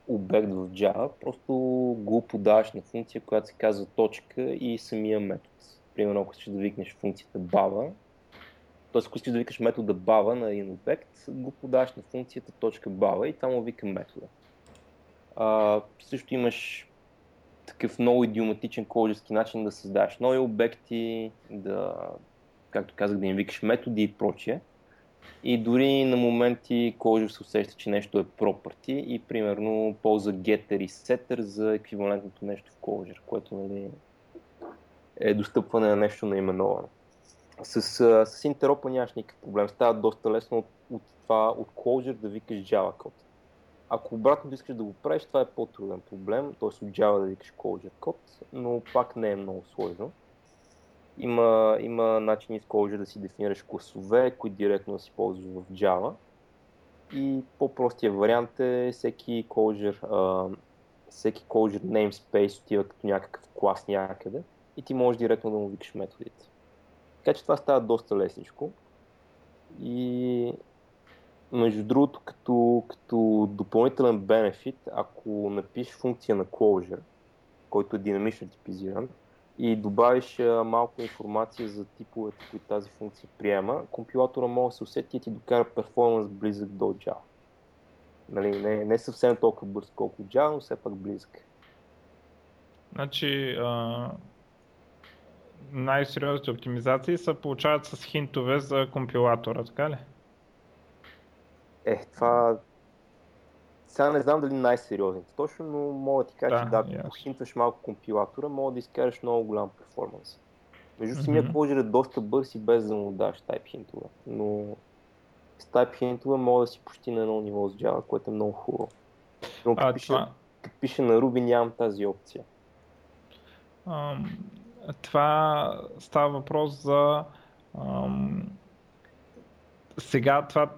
обект в Java, просто го подаваш на функция, която се казва точка и самия метод. Примерно, ако искаш да викнеш функцията баба, Тоест, ако искаш да викаш метода бава на един обект, го подаваш на функцията точка .bava и там му вика метода. А, също имаш такъв много идиоматичен коложерски начин да създаваш нови обекти, да, както казах, да им викаш методи и прочие. И дори на моменти Clojure се усеща, че нещо е property и примерно ползва getter и setter за еквивалентното нещо в Clojure, което нали, е достъпване на нещо наименовано. С, с интеропа нямаш никакъв проблем. Става доста лесно от, от това, от Clojure да викаш Java код. Ако обратно искаш да го правиш, това е по-труден проблем, т.е. от Java да викаш Clojure код, но пак не е много сложно. Има, има начини с Clojure да си дефинираш класове, които директно да си ползваш в Java. И по-простия вариант е всеки Clojure, а, всеки Clojure namespace отива като някакъв клас някъде и ти можеш директно да му викаш методите. Така че това става доста лесничко. И между другото, като, като допълнителен бенефит, ако напишеш функция на Clojure, който е динамично типизиран, и добавиш малко информация за типовете, които тази функция приема, компилатора може да се усети и ти докара перформанс близък до Java. Нали, не, не съвсем толкова бърз колко Java, но все пак близък. Значи, а, най-сериозните оптимизации се получават с хинтове за компилатора, така ли? Е, това... Сега не знам дали най-сериозните точно, но мога да ти кажа, да, че да, ако хинтваш малко компилатора, мога да изкараш много голям перформанс. Между mm-hmm. самия Clojure е доста бърз и без да му даш type хинтове, но с type хинтове мога да си почти на едно ниво с Java, което е много хубаво. Но като, а, пише, това... като пише на Ruby нямам тази опция. Um, това става въпрос за um, сега това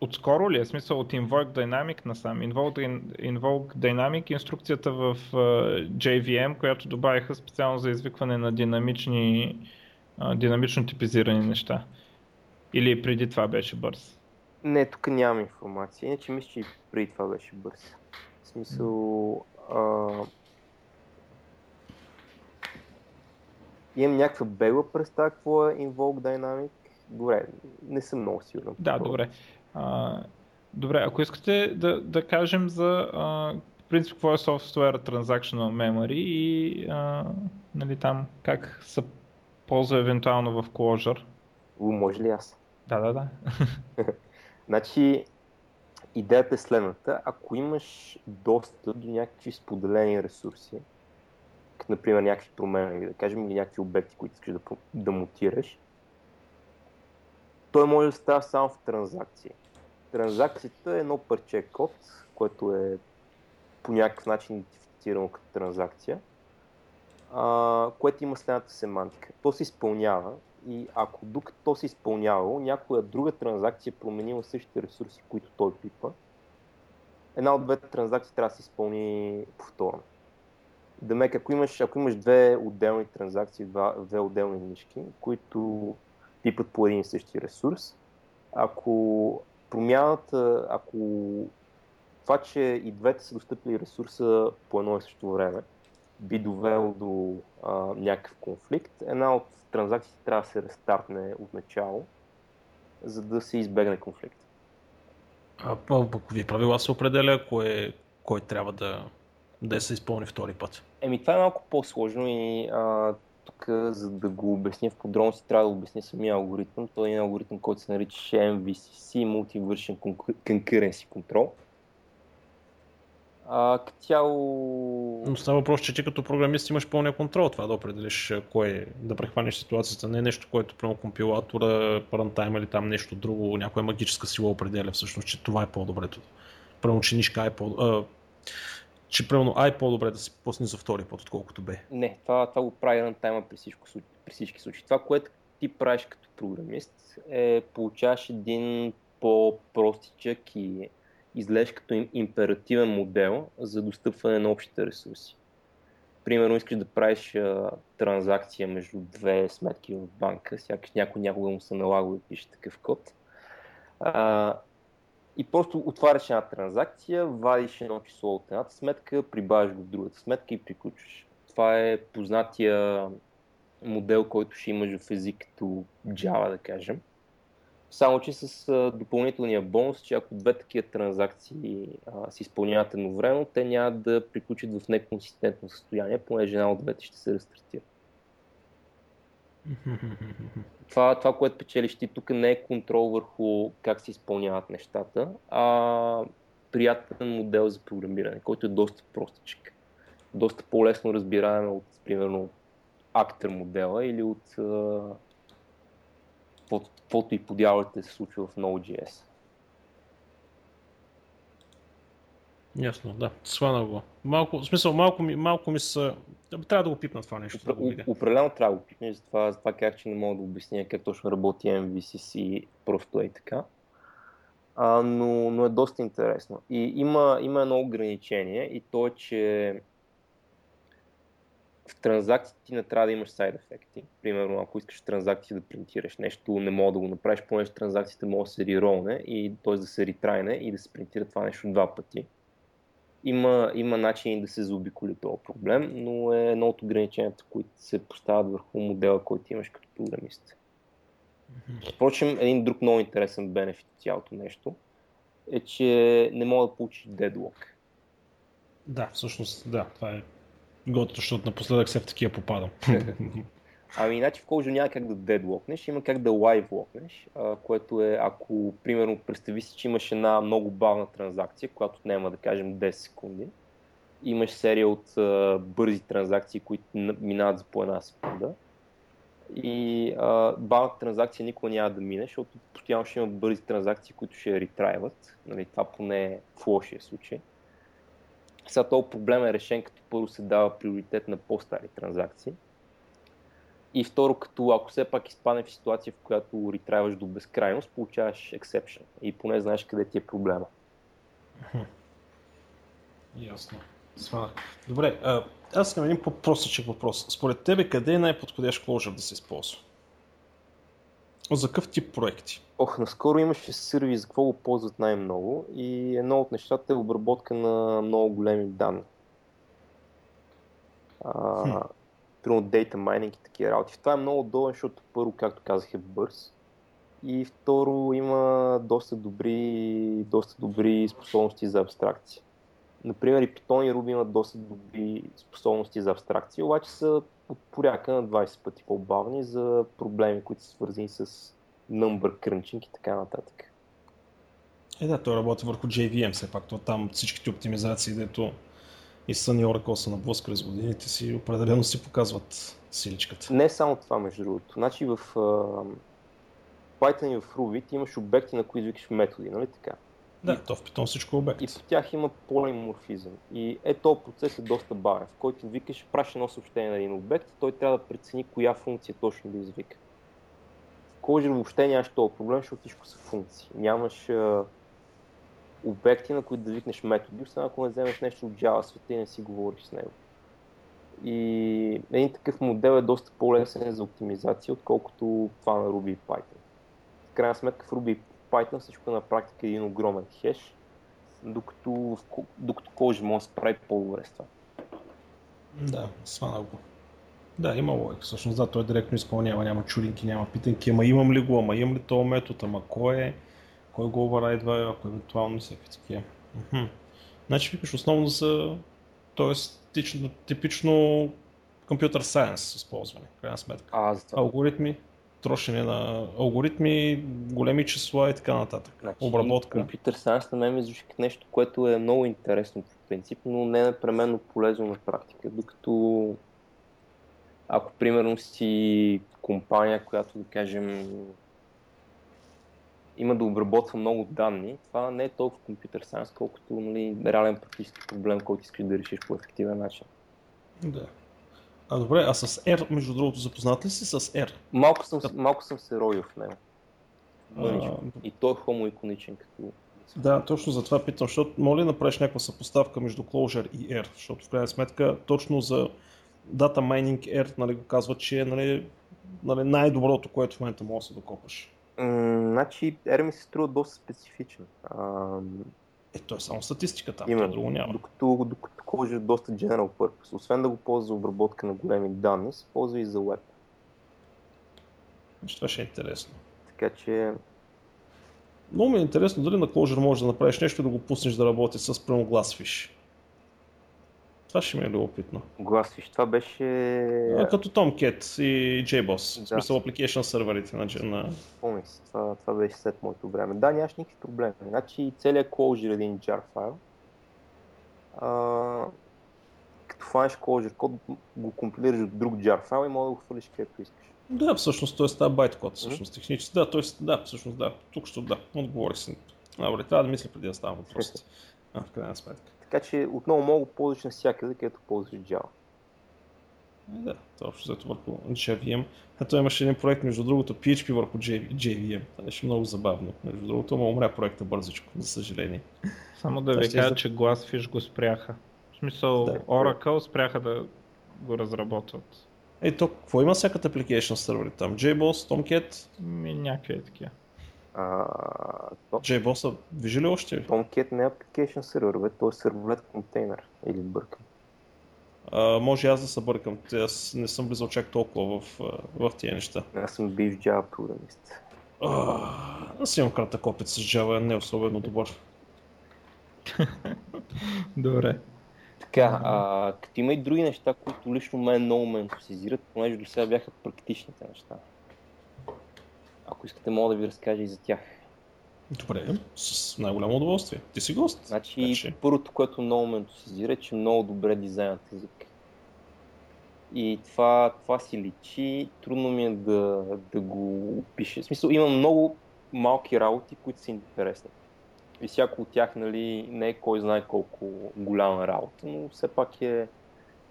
отскоро ли е? Смисъл от Invoke Dynamic насам? Invoke, Invoke Dynamic инструкцията в JVM, която добавиха специално за извикване на динамични, динамично типизирани неща. Или преди това беше бърз? Не, тук нямам информация. Иначе мисля, че и преди това беше бърз. В смисъл... Uh, имам някаква бегла представа какво е Invoke Dynamic. Добре, не съм много сигурен. Да, добре. А, добре, ако искате да, да кажем за а, принцип какво е софтуер Transactional Memory и а, нали, там как се ползва евентуално в Clojure. У, може ли аз? Да, да, да. (laughs) значи, идеята е следната. Ако имаш достъп до някакви споделени ресурси, например някакви промени, да кажем, или някакви обекти, които искаш да, да мутираш, той може да става само в транзакции. Транзакцията е едно парче код, което е по някакъв начин идентифицирано като транзакция, а, което има следната семантика. То се изпълнява и ако докато то се изпълнявало, някоя друга транзакция е променила същите ресурси, които той пипа, една от двете транзакции трябва да се изпълни повторно. Демек, ако имаш, ако имаш две отделни транзакции, два, две отделни нишки, които пипат по един и същи ресурс, ако промяната, ако това, че и двете са достъпили ресурса по едно и също време, би довело до а, някакъв конфликт, една от транзакциите трябва да се рестартне от начало, за да се избегне конфликт. А по какви правила се определя кое, кой трябва да, да се изпълни втори път? Еми, това е малко по-сложно и а, тук, за да го обясня в подробности, трябва да обясня самия алгоритъм. Той е алгоритъм, който се нарича MVCC, Multi-Version Concurrency Control. А, като цяло... Но става въпрос, че ти като програмист имаш пълния контрол това да определиш кое да прехванеш ситуацията. Не е нещо, което прямо компилатора, парантайм или там нещо друго, някоя магическа сила определя всъщност, че това е по-добрето. Прямо, че нишка е по че примерно А е по-добре да се пусне за втори път, отколкото Б. Не, това, това го прави на тайма при, всичко, при всички случаи. Това, което ти правиш като програмист е получаваш един по-простичък и излезеш като императивен модел за достъпване на общите ресурси. Примерно искаш да правиш а, транзакция между две сметки в банка, сякаш някой някога му се налага да пише такъв код. А, и просто отваряш една транзакция, вадиш едно число от едната сметка, прибавяш го в другата сметка и приключваш. Това е познатия модел, който ще имаш в език като Java, да кажем. Само, че с допълнителния бонус, че ако две такива транзакции а, се изпълняват едновременно, те няма да приключат в неконсистентно състояние, понеже една от двете ще се рестартира. (laughs) това, това, което печелиш ти тук не е контрол върху как се изпълняват нещата, а приятен модел за програмиране, който е доста простичък. Доста по-лесно разбираем от, примерно, актер модела или от каквото и подявате се случва в Node.js. Ясно, да. Свана го. Малко, в смисъл, малко ми, малко ми са... Трябва да го пипна това нещо. Упр... Да го определено трябва да го пипнеш, затова, затова как че не мога да обясня как точно работи MVCC просто е така. А, но, но е доста интересно. И има, има едно ограничение и то е, че в транзакциите не трябва да имаш сайд ефекти. Примерно, ако искаш транзакции да принтираш нещо, не мога да го направиш, понеже транзакциите могат да се реролне, и т.е. да се ретрайне и да се принтира това нещо два пъти. Има, има начини да се заобиколи този проблем, но е едно от ограниченията, които се поставят върху модела, който имаш като програмист. Впрочем, един друг много интересен бенефит от цялото нещо е, че не мога да получиш дедлок. Да, всъщност, да, това е готово, защото напоследък все в такива попадам. (laughs) Ами, иначе в Clojure няма как да дедлокнеш, има как да лайвлокнеш, което е, ако, примерно, представи си, че имаш една много бавна транзакция, която няма да кажем 10 секунди, имаш серия от а, бързи транзакции, които минават за по една секунда, и а, бавната транзакция никога няма да мине, защото постоянно ще има бързи транзакции, които ще ретрайват. Нали, това поне е в лошия случай. Сега този проблем е решен, като първо се дава приоритет на по-стари транзакции. И второ, като ако все пак изпадне в ситуация, в която ретрайваш до безкрайност, получаваш exception. И поне знаеш къде ти е проблема. Ясно. Добре, а, аз имам един по-простичък въпрос. Според тебе къде е най-подходящ Clojure да се използва? За какъв тип проекти? Ох, наскоро имаше сервис, какво го ползват най-много и едно от нещата е обработка на много големи данни. А, примерно data mining и такива работи. Това е много удобно, защото първо, както казах, е бърз. И второ, има доста добри, доста добри способности за абстракция. Например, и Python и Ruby имат доста добри способности за абстракция, обаче са от порядка на 20 пъти по-бавни за проблеми, които са свързани с number crunching и така нататък. Е, да, той работи върху JVM, все пак. То там всичките оптимизации, дето и Sun и Oracle са наблъска през годините си, определено си показват силичката. Не само това, между другото. Значи в uh, Python и в Ruby ти имаш обекти, на които викаш методи, нали така? Да, и, то в Python всичко е обект. И по тях има полиморфизъм. И е, този процес е доста бавен, в който викаш, праш едно съобщение на един обект, той трябва да прецени коя функция точно да извика. В Clojure въобще нямаш този проблем, защото всичко са функции. Нямаш а, обекти, на които да викнеш методи, освен ако не вземеш нещо от Java света и не си говориш с него. И един такъв модел е доста по-лесен за оптимизация, отколкото това на Ruby и Python. В крайна сметка в Ruby и Python всичко на практика е един огромен хеш, докато, докато може да се прави по-добре с това. Да, свана го. Да, има логика. Всъщност, да, той директно изпълнява, няма чудинки, няма питанки, ама имам ли го, ама имам ли този метод, ама кой е, кой го оверрайдва, ако евентуално всякакви такива. Значи викаш основно за, т.е. типично, типично компютър сайенс използване, крайна сметка. А, за това. Алгоритми, трошене на алгоритми, големи числа и така нататък. Значи, Обработка. Компютър сайенс на мен ми звучи нещо, което е много интересно по принцип, но не е непременно полезно на практика. Докато ако примерно си компания, която да кажем има да обработва много данни, това не е толкова компютър сайенс, колкото нали, реален практически проблем, който искаш да решиш по ефективен начин. Да. А добре, а с R, между другото, запознат ли си с R? Малко съм, малко съм се роил в него. А... И той е хомоиконичен като... Да, точно за това питам, защото моля да направиш някаква съпоставка между Clojure и R, защото в крайна сметка точно за Data Mining R нали, го казва, че е нали, нали, най-доброто, което в момента може да се докопаш. Значи R ми се струва доста специфичен. Е, то е само статистика там, Именно, друго няма. Докато, докато Clojure е доста general purpose. Освен да го ползва за обработка на големи данни, се ползва и за web. Значи това ще е интересно. Така че Много ми е интересно дали на Clojure можеш да направиш нещо и да го пуснеш да работи с прямо Glassfish. Това ще ми е любопитно. Glassfish, това беше... А, като Tomcat и JBoss, Да. в смисъл application серверите на, на... Помня си, това, това беше след моето време. Да, нямаш никакви проблеми. Значи целият Clojure е един jar файл. А, като фанеш Clojure код, го компилираш от друг jar файл и може да го хвърлиш където искаш. Да, всъщност, т.е. това байт код, всъщност, технически. Да, т.е. да, всъщност, да, тук ще да, отговорих си. Добре, трябва да мисля преди да става въпрос. (laughs) А, в крайна сметка. Така че отново мога ползваш навсякъде, където ползваш Java. Е, да, това общо взето върху JVM. Ето имаше един проект, между другото, PHP върху JV, JVM. Това беше много забавно. Между другото, ама умря проекта бързичко, за съжаление. Само да ви кажа, че Glassfish го спряха. В смисъл, Да. Oracle спряха да го разработват. Е, то, какво има всякът application сервери там? JBoss, Tomcat, Ми, някакви такива. JBoss движи ли още? Tomcat не е application сервер, бе, то е сервлет контейнер. Или бъркам. А, може и аз да се бъркам, те- аз не съм влизал чак толкова в, в тия неща. Аз съм бив Java програмист. Аз имам кратък опит с Java, не е особено добър. (laughs) Добре. Така, а, като има и други неща, които лично мен много ме ентусизират, понеже до сега бяха практичните неща. Ако искате, мога да ви разкажа и за тях. Добре, с най-голямо удоволствие. Ти си гост. Значи, Значи. първото, което много ме ентусизира, е, че много добре дизайнът език. И това, това си личи, трудно ми е да, да го опиша. В смисъл, има много малки работи, които са интересни. И всяко от тях нали, не е кой знае колко голяма работа, но все пак е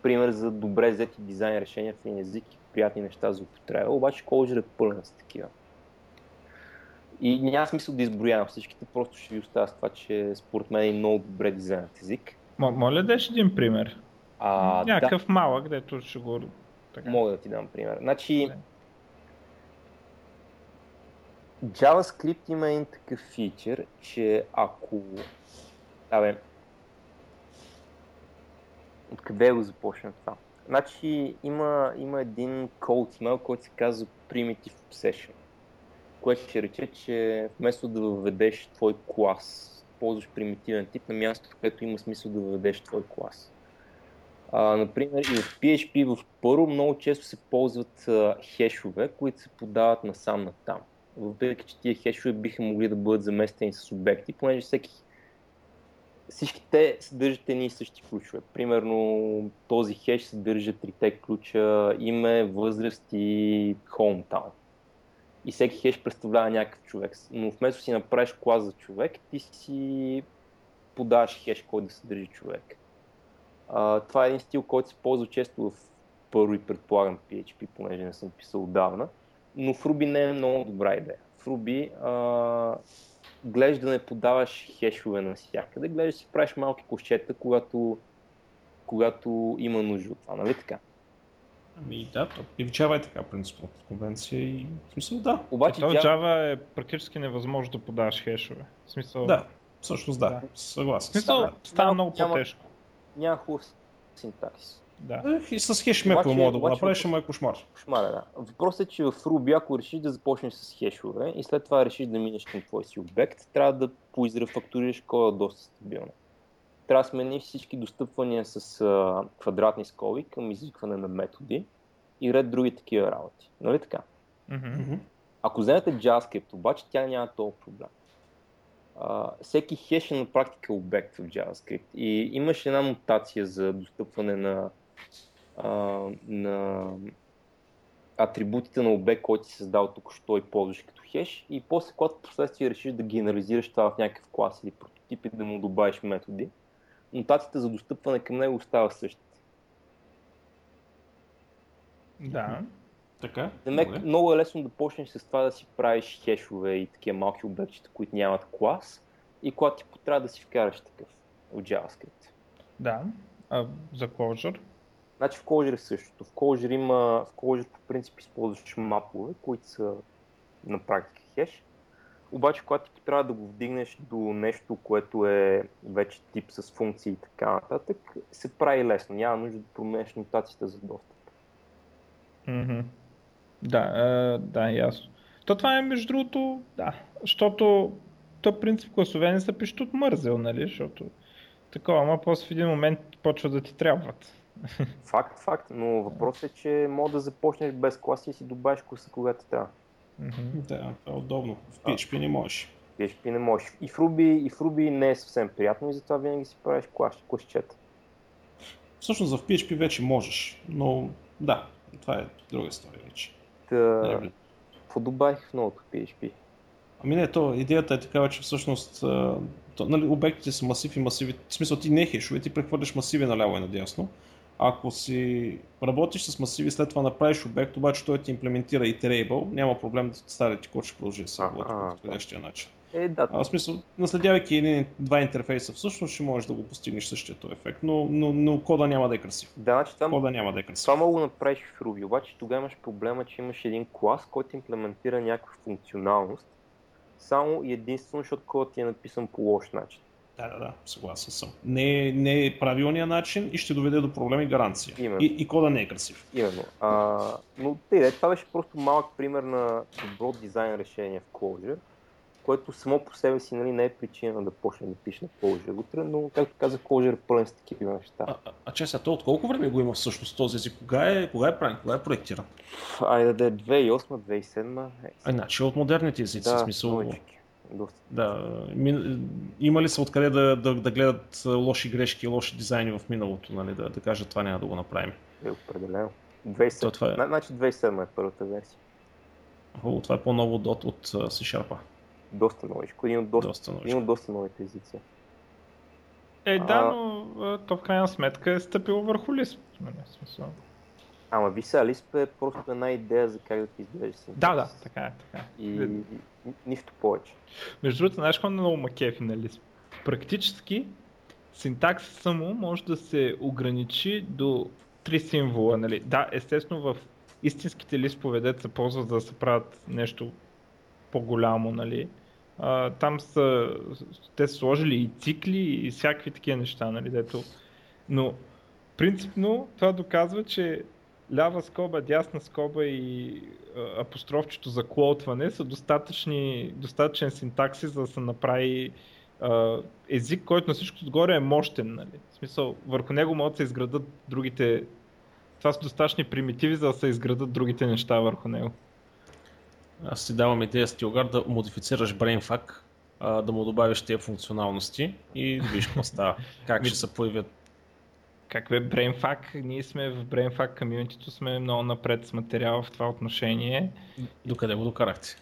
пример за добре взети дизайн решения в един език и приятни неща за употреба. Обаче Clojure е пълен с такива. И няма смисъл да изброявам всичките, просто ще ви оставя с това, че според мен е много добре дизайнът език. М- моля да дадеш един пример. А, да, Някакъв малък, където ще го... Така. мога да ти дам пример. Значи, JavaScript има един такъв фичър, че ако... Абе, откъде го започна това? Значи има, има един cold email, който се казва Primitive Obsession, което ще рече, че вместо да въведеш твой клас, ползваш примитивен тип на място, където има смисъл да въведеш твой клас. А, например, и в PHP в първо много често се ползват а, хешове, които се подават насам на там. Въпреки, че тия хешове биха могли да бъдат заместени с обекти, понеже всеки всички те съдържат едни и същи ключове. Примерно този хеш съдържа трите ключа име, възраст и hometown. И всеки хеш представлява някакъв човек. Но вместо си направиш клас за човек, ти си подаваш хеш, който да съдържи човек. А, това е един стил, който се ползва често в първо и предполагам PHP, понеже не съм писал отдавна. Но в Ruby не е много добра идея. В Ruby а, гледаш да не подаваш хешове навсякъде, гледаш да си правиш малки кошчета, когато, когато има нужда от това, нали така? Ами да, то и в Java е така, принципно, в конвенция и в смисъл да. Обаче в Java, е практически невъзможно да подаваш хешове. В смисъл, Да, всъщност да, Да. съгласен в смисъл Да. става Няма- много няма- по-тежко. няма хубав синтаксис. Да. Ех, И с хеш меко мога да го направиш, ама е кошмар. Кошмара, да. Въпросът е, че в Ruby, ако решиш да започнеш с хешове и след това решиш да минеш към твой си обект, трябва да поизрефактурираш кода доста стабилно. Трябва да смениш всички достъпвания с а, квадратни скоби към извикване на методи и ред други такива работи. Нали така? Мгм. Ако вземете JavaScript, обаче тя няма толкова проблем. А, всеки хеш е на практика обект в JavaScript и имаш една мутация за достъпване на, а, на атрибутите на обект, който си създал тук, що и ползваш като хеш и после, когато в последствие решиш да генерализираш това в някакъв клас или прототип и да му добавиш методи, мутацията за достъпване към него остава същата. Да. Така. Демек, добре. много е лесно да почнеш с това да си правиш хешове и такива малки обектчета, които нямат клас и когато ти трябва да си вкараш такъв от JavaScript. Да. А за Clojure? Значи в Clojure е същото. В Clojure има, в Clojure по принцип използваш мапове, които са на практика хеш. Обаче, когато ти трябва да го вдигнеш до нещо, което е вече тип с функции и така нататък, се прави лесно. Няма нужда да променеш нотацията за достъп. Мгм. Да, е, да, ясно. То това е между другото, да, защото то принцип класове не са пишат от мързел, нали, защото такова, ама после в един момент почва да ти трябват. (laughs) Факт, факт, но въпросът е, че мога да започнеш без класи и си добавиш класа, когато трябва. Да, това е удобно. В PHP не можеш. В PHP не можеш. И в Ruby, и в Ruby не е съвсем приятно и затова винаги си правиш клас, класчета. Всъщност в PHP вече можеш, но да, това е друга история вече. Та... Какво добавих в новото PHP? Ами не, то идеята е такава, че всъщност то, нали, обектите са масив и масиви. В смисъл ти не хешове, ти прехвърляш масиви наляво и надясно. Ако си работиш с масиви, след това направиш обект, обаче той ти имплементира iterable, няма проблем да стария ти код ще продължи да се работи по подходящия начин. Е, да. А, в смисъл, наследявайки един, два интерфейса, всъщност ще можеш да го постигнеш същия ефект, но, но, но кода няма да е красив. Да, значи това, кода няма да е красив. Това мога да направиш в Ruby, обаче тогава имаш проблема, че имаш един клас, който имплементира някаква функционалност, само и единствено, защото кодът ти е написан по лош начин. Да, да, да, съгласен съм. Не, не е правилният начин и ще доведе до проблеми гаранция. Именно. И, и кода не е красив. Именно. А, но те, това беше просто малък пример на добро дизайн решение в Clojure, което само по себе си нали, не е причина да почне да пише на Clojure утре, но както казах, Clojure е пълен с такива неща. А, а, а че сега, то от колко време го има всъщност този език? Кога е, кога е правен? Кога е проектиран? Айде да е 2008-2007. Е, а, значи от модерните езици, да, смисъл. новички. Доста. Да, ми, има ли са откъде да, да, да гледат лоши грешки, лоши дизайни в миналото, нали, да, да кажат това няма да го направим? Е, определено. 2007. това е. Значи 2007 е първата версия. О, това е по-ново от, от C-Sharp. Доста новичко. Един от доста, Доста новичко. един от доста новите езици. Е, да, но а, то в крайна сметка е стъпило върху. Нали, в смисъл. Ама ви сега, е просто една идея за как да ти изглежда синтаксис. Да, да, така е, така е. И, и, и нищо повече. Между другото, знаеш какво много макефи на Lisp? Практически синтаксиса му може да се ограничи до три символа. Нали? Да, естествено в истинските лиспове, дето се ползват за да се правят нещо по-голямо, нали? А, там са, те са сложили и цикли и всякакви такива неща, нали? Дето... Но принципно това доказва, че лява скоба, дясна скоба и а, апострофчето за клоутване са достатъчни, достатъчен синтаксис, за да се направи а, език, който на всичко отгоре е мощен. Нали? В смисъл, върху него могат да се изградат другите... Това са достатъчни примитиви, за да се изградат другите неща върху него. Аз ти давам идея с Тилгар да модифицираш BrainFuck, да му добавиш тези функционалности и да видиш какво става. Как ще се появят. Как бе BrainFuck? Ние сме в BrainFuck комьюнитито, сме много напред с материала в това отношение. Докъде го докарахте?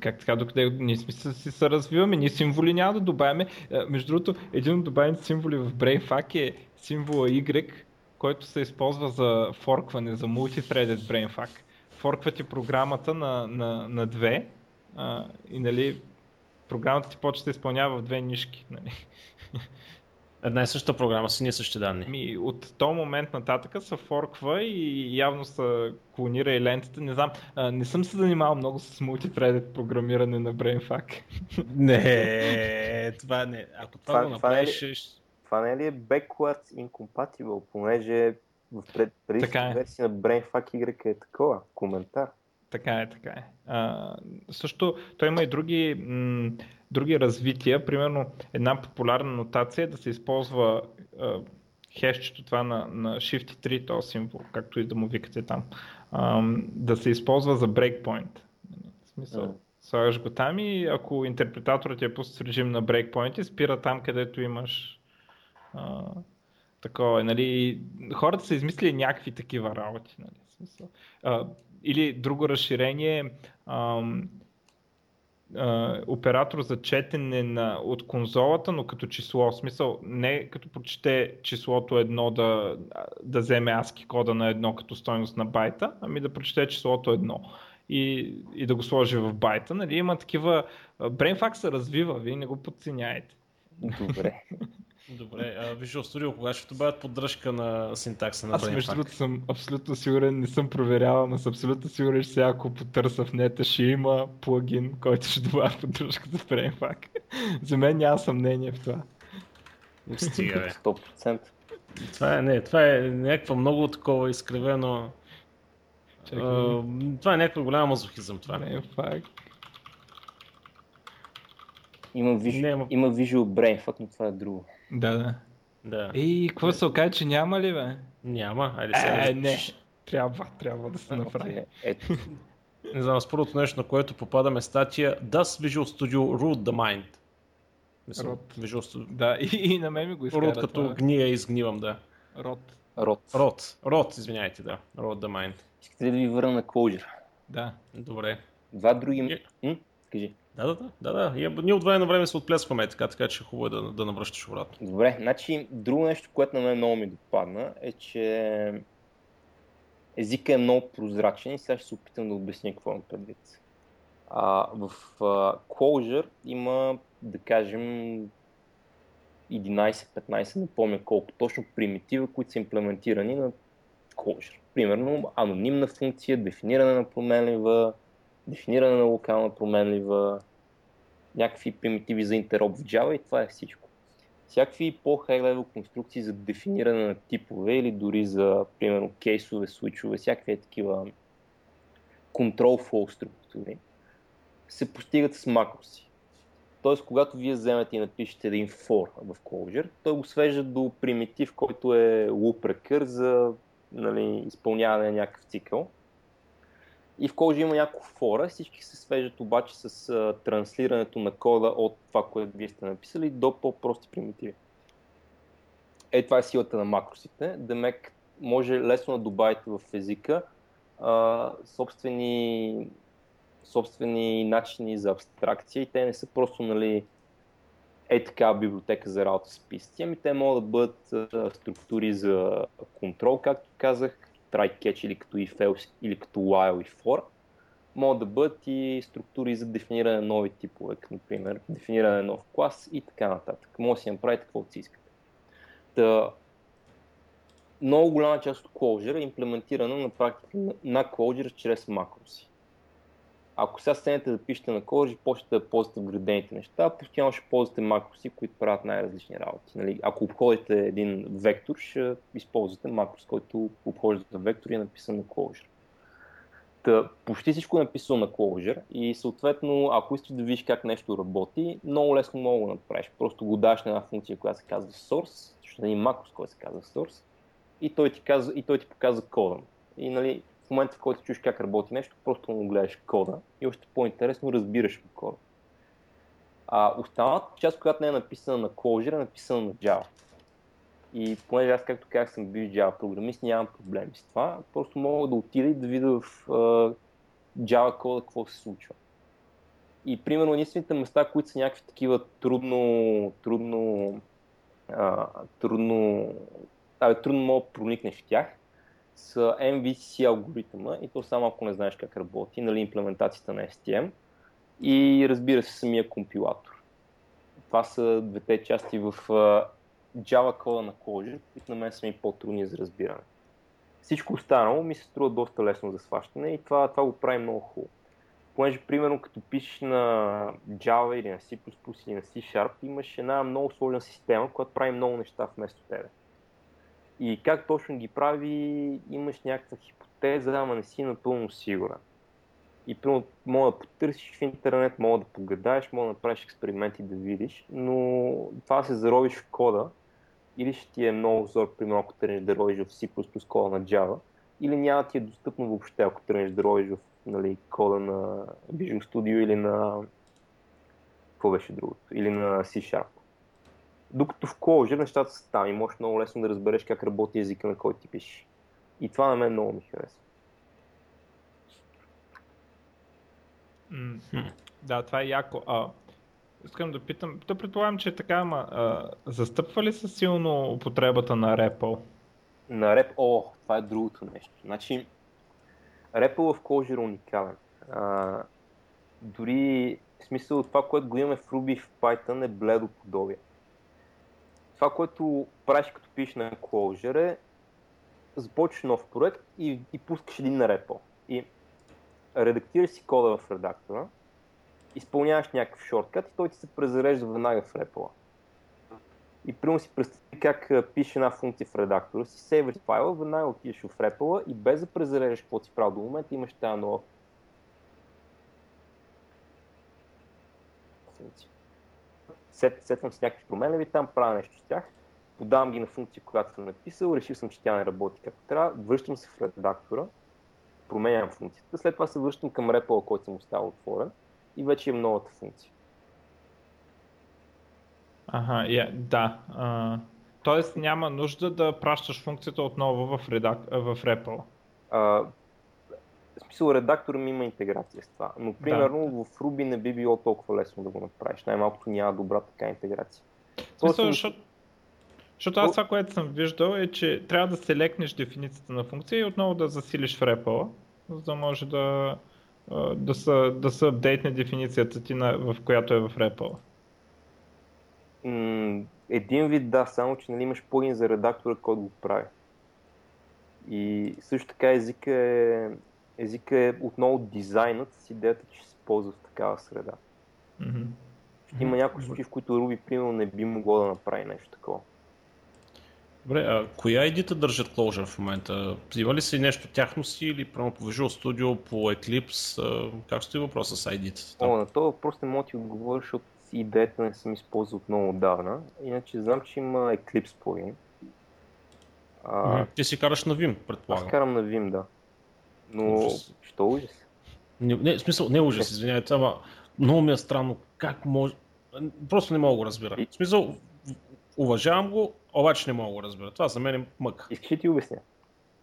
Как така, докъде ние сме се, си се развиваме, ние символи няма да добавяме. Между другото, един от добавените символи в BrainFuck е символа Y, който се използва за форкване, за multithreaded BrainFuck. Форква ти програмата на, на, на две а, и нали, програмата ти почва да изпълнява в две нишки. Нали. (laughs) Една и съща програма с ние същи данни. Ми, от този момент нататъка се форква и явно се клонира и лентата. Не знам, а, не съм се занимавал много с multithreaded програмиране на BrainFuck. (laughs) Не, това не. Ако това, Това- го това е ли- направиш, ще- Това не е ли е backwards incompatible, понеже в пред, предишната Така е. версия на BrainFuck Y е такова, коментар. Така е, така е. А, също той има и други, м- други развития. Примерно една популярна нотация е да се използва а, хешчето това на, на Shift 3, този символ, както и да му викате там, а, да се използва за breakpoint. В смисъл, Мгм. слагаш го там и ако интерпретаторът е пуснат с режим на breakpoint, спира там, където имаш а, такова. Нали, хората са измислили някакви такива работи. Нали, в смисъл. А, или друго разширение, ам, а, оператор за четене на, от конзолата, но като число. В смисъл, не като прочете числото едно да, да вземе ASCII кода на едно като стойност на байта, ами да прочете числото едно и, и да го сложи в байта. Нали? Има такива... а, BrainFuck се развива, вие не го подценяете. Добре. (laughs) Добре, а Visual Studio кога ще добавят поддръжка на синтакса на Аз между другото съм абсолютно сигурен, не съм проверявал, но съм абсолютно сигурен, че сега ако потърся в нета ще има плагин, който ще добавя поддръжка за BrainFuck. (laughs) за мен няма съмнение в това. Стига, бе. 100%. Това е, не, това е някаква много такова изкривено... Чакай. А, това е някаква голяма мазохизъм това. BrainFuck. Има, виж... Не, ама- има Visual Brain, fuck, но това е друго. Да, да. Да. И какво се окаже, че няма ли, бе? Няма. Айде сега. Е, не. Трябва, трябва да се направи. Е, Ето, Не знам, с първото нещо, на което попадаме статия Does Visual Studio Root the Mind? Мисля, Root. Visual Studio. Да, и, и на мен ми го изкара Root като това. гния и изгнивам, да. Род. род. Рот. Рот, извиняйте, да. Root the Mind. Искате ли да ви върна на Clojure? Да. Добре. Два други... Е. Кажи. Да, да, да, да, да. Ние от време на време се отплескваме така, така че хубаво е да, да навръщаш обратно. Добре, значи друго нещо, което на мен много ми допадна е, че езика е много прозрачен и сега ще се опитам да обясня какво имам предвид. А, в а, Clojure има, да кажем, 11-15, не помня колко точно, примитива, които са имплементирани на Clojure. Примерно анонимна функция, дефиниране на променлива, дефиниране на локална променлива, някакви примитиви за интероп в Java и това е всичко. Всякакви по-хай level конструкции за дефиниране на типове или дори за, примерно, кейсове, свичове, всякакви е такива control flow структури се постигат с макроси. Тоест, когато вие вземете и напишете един for в Clojure, той го свежда до примитив, който е loop за нали, изпълняване на някакъв цикъл. И в Clojure има няколко фора, всички се свеждат обаче с а, транслирането на кода от това, което вие сте написали, до по-прости примитиви. Е, това е силата на макросите. Демек може лесно да добавите в езика а, собствени, собствени начини за абстракция и те не са просто нали, е така библиотека за работа с писти, ами те могат да бъдат а, структури за контрол, както казах, try catch или като if else, или като while и for. Могат да бъдат и структури за дефиниране на нови типове, като например дефиниране на нов клас и така нататък. Може да си направите каквото си искате. Та, много голяма част от Clojure е имплементирана на практика на Clojure чрез макроси. Ако сега станете да пишете на Clojure, почнете да ползвате вградените неща, постоянно ще ползвате макроси, които правят най-различни работи. Нали? Ако обходите един вектор, ще използвате макрос, който обхожда вектор и е написан на Clojure. Та, почти всичко е написано на Clojure и съответно, ако искаш да видиш как нещо работи, много лесно мога да направиш. Просто го даш на една функция, която се казва source, защото е един макрос, който се казва source, и той ти, казва, и той ти показва кода. И нали, в момента, в който чуеш как работи нещо, просто му гледаш кода и още по-интересно разбираш от кода. А останалата част, която не е написана на Clojure, е написана на Java. И понеже аз, както казах, съм бил Java програмист, нямам проблеми с това. Просто мога да отида и да видя в uh, Java кода какво се случва. И примерно единствените места, които са някакви такива трудно, трудно, а, трудно, абе, трудно мога да проникнеш в тях, са MVC алгоритъма и то само ако не знаеш как работи, нали, имплементацията на STM и разбира се самия компилатор. Това са двете части в Java кода на Clojure, които на мен са ми по-трудни за разбиране. Всичко останало ми се струва доста лесно за сващане и това, това го прави много хубаво. Понеже, примерно, като пишеш на Java или на C++ или на C Sharp, имаш една много сложна система, която прави много неща вместо тебе. И как точно ги прави, имаш някаква хипотеза, ама не си напълно сигурен. И примерно, мога да потърсиш в интернет, мога да погадаеш, мога да направиш експерименти да видиш, но това да се заровиш в кода, или ще ти е много зор, примерно ако тръгнеш да ровиш в C++ кода на Java, или няма ти е достъпно въобще, ако тръгнеш да ровиш в нали, кода на Visual Studio или на... Какво беше другото? Или на C Sharp. Докато в Clojure нещата са там и можеш много лесно да разбереш как работи езика, на който ти пишеш. И това на мен много ми харесва. Да, това е яко. А, искам да питам, да предполагам, че е така, ама а, застъпва ли се силно употребата на REPL? На реп, о, това е другото нещо. Значи, репъл в Clojure е уникален. А, дори, в смисъл, това, което го имаме в Ruby и в Python е бледо подобие. Това, което правиш като пишеш на Clojure е започваш нов проект и, и пускаш един на репъл. И редактираш си кода в редактора, изпълняваш някакъв шорткат и той ти се презарежда веднага в репъла. И примерно си представи как пише една функция в редактора си, сейваш файла, веднага отидеш в репъла и без да презареждаш какво си правил до момента, имаш тази нова функция. Сет, сетвам с някакви променливи, там правя нещо с тях, подавам ги на функция, която съм написал, решил съм, че тя не работи както трябва, връщам се в редактора, променям функцията, след това се връщам към репъла, който съм оставил отворен и вече имам новата функция. Ага, yeah, да. А, тоест няма нужда да пращаш функцията отново в, редак... в REPL. А, в смисъл, редактора ми има интеграция с това, но примерно да. в Ruby не би било толкова лесно да го направиш. Най-малкото няма добра така интеграция. Смисъл, защото, защото аз това, което съм виждал е, че трябва да селекнеш дефиницията на функция и отново да засилиш в REPL, за да може да, да, са, да се апдейтне дефиницията ти, на, в която е в REPL един вид да, само че нали, имаш плагин за редактора, който го прави. И също така езика е, езика е отново дизайнът с идеята, че се ползва в такава среда. Mm-hmm. Има някои случаи, в които Ruby, примерно, не би могло да направи нещо такова. Добре, а коя едита държат Clojure в момента? Има ли си нещо тяхно си или прямо по Visual Studio, по Eclipse? Как стои въпроса с ID-та? О, на това въпрос не мога да ти отговоря, защото идеята не съм използвал много отдавна. Иначе знам, че има Eclipse плагин. А... Ти си караш на Vim, предполагам. Аз карам на Vim, да. Но, ужас. що ужас? Не, не, в смисъл, не ужас, извинявайте, ама много ми е странно как може... Просто не мога да го разбира. В смисъл, уважавам го, обаче не мога да го разбира. Това за мен е мък. Искаш ти обясня?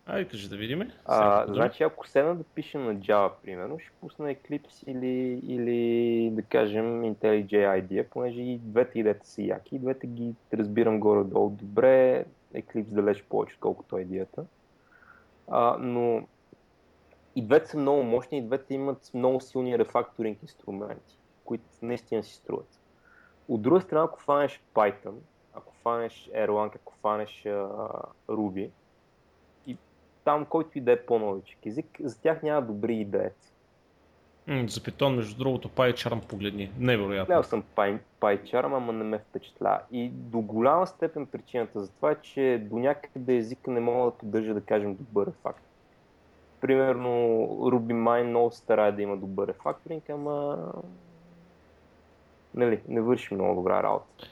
Айде, кажи да видим. А, значи, ако седна да пиша на Java, примерно, ще пусна Eclipse или, или да кажем IntelliJ IDEA, понеже и двете идеята са яки, и двете ги разбирам горе-долу добре, Eclipse далеч повече, отколкото идеята. А, но и двете са много мощни, и двете имат много силни рефакторинг инструменти, които наистина си струват. От друга страна, ако фанеш Python, ако фанеш Erlang, ако фанеш uh, Ruby, там който и да е по-новичък език, за тях няма добри идеи. за Python, между другото, PyCharm погледни. Невероятно. Гледал съм PyCharm, ама не ме впечатля. И до голяма степен причината за това е, че до някъде езика не мога да поддържа, да кажем, добър факт. Примерно RubyMine много старае да има добър рефакторинг, ама нали, не върши много добра работа.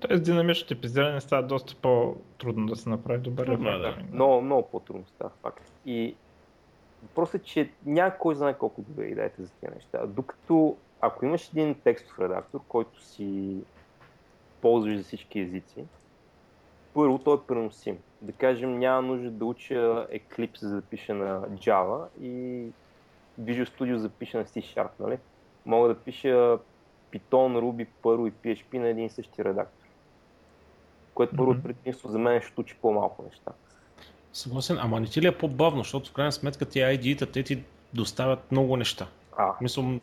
Тоест динамичното типизиране става доста по-трудно да се направи добър да, да. Много, много по-трудно става факт. И въпросът е, че няма кой знае колко добре идеята за тези неща. Докато ако имаш един текстов редактор, който си ползваш за всички езици, първо той е преносим. Да кажем, няма нужда да уча Eclipse за да пиша на Java и Visual Studio за да пиша на C-Sharp, нали? Мога да пиша Python, Ruby, Perl и PHP на един и същи редактор. Което първо mm-hmm. предимство за мен ще учи по-малко неща. Съгласен, ама не ти ли е по-бавно, защото в крайна сметка тези ID-та те ти доставят много неща. А, Мислам...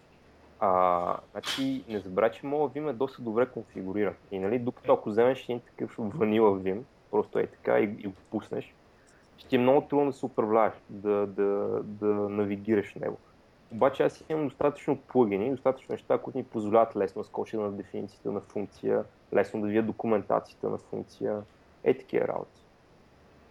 а, значи не забравя, че моят Vim е доста добре конфигуриран. И нали, докато ако вземеш един такъв ванила Vim, просто е така и, и го пуснеш, ще ти е много трудно да се управляваш, да, да, да навигираш него. Обаче аз имам достатъчно плагини, достатъчно неща, които ни позволяват лесно да скоча на дефиницията на функция, лесно да видя документацията на функция, е такива работи.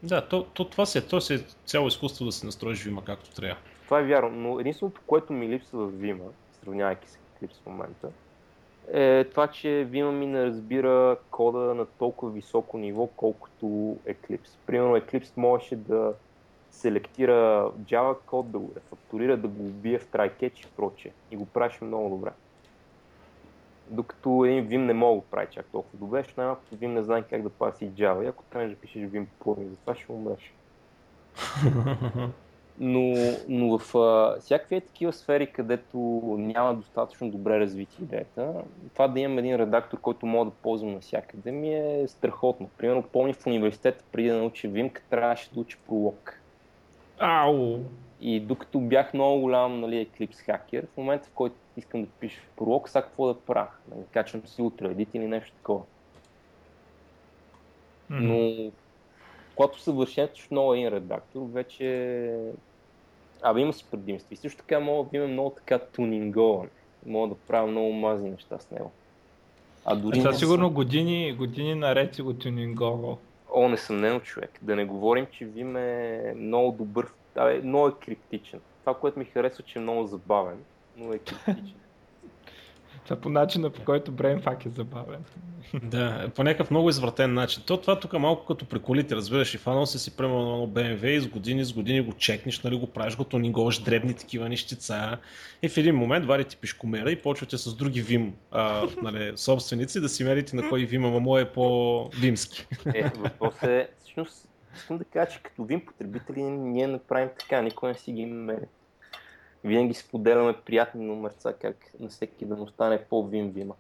Да, то, то това си е, то си е цяло изкуство да се настроиш Vima както трябва. Това е вярно, но единственото, което ми липсва в Vima, сравнявайки се Eclipse в момента, е това, че ми не разбира кода на толкова високо ниво, колкото Eclipse. Примерно Eclipse можеше да селектира Java код, да го рефакторира, да го убие в try-catch и прочее. И го правиш много добре. Докато един Vim не мога да прави чак толкова добре, защото най-малкото Vim не знае как да паси Java и ако трябва да пишеш Vim плагин, затова ще умреш. (laughs) но, но в а, всякакви такива сфери, където няма достатъчно добре развити идеята, това да имам един редактор, който мога да ползвам навсякъде, ми е страхотно. Примерно помня в университета, преди да науча Vim, трябваше да уча пролог. Ау! И докато бях много голям нали, Eclipse хакер, в момента в който искам да пиша пролог, сега какво да правя? Нали, качвам си утре едит или нещо такова. Mm-hmm. Но когато съвършенстваш много един редактор, вече Абе, има си предимства. И също така мога да има много така тунингован. Мога да правя много мазни неща с него. А дори. Е, сигурно години, години наред си го тунинговал. О, несъмнено човек. Да не говорим, че Vim е много добър, абе, много е криптичен. Това, което ми харесва, че е много забавен, но е криптичен. Това по начина, по който BrainFuck е забавен. Да, по някакъв много извратен начин. То това тук малко като при колите, разбираш, и фанал си си примерно на BMW и с години, с години го чекнеш, нали, го правиш, го тонинговаш дребни такива нещица и в един момент варите пишкомера и почвате с други вим а, нали, собственици да си мерите на кой вим, ама мой е по-вимски. Е, въпрос е, всъщност, искам да кажа, че като вим потребители ние не правим така, никой не си ги мери. Винаги споделяме приятни номерца, как на всеки да му стане по-вим-вима.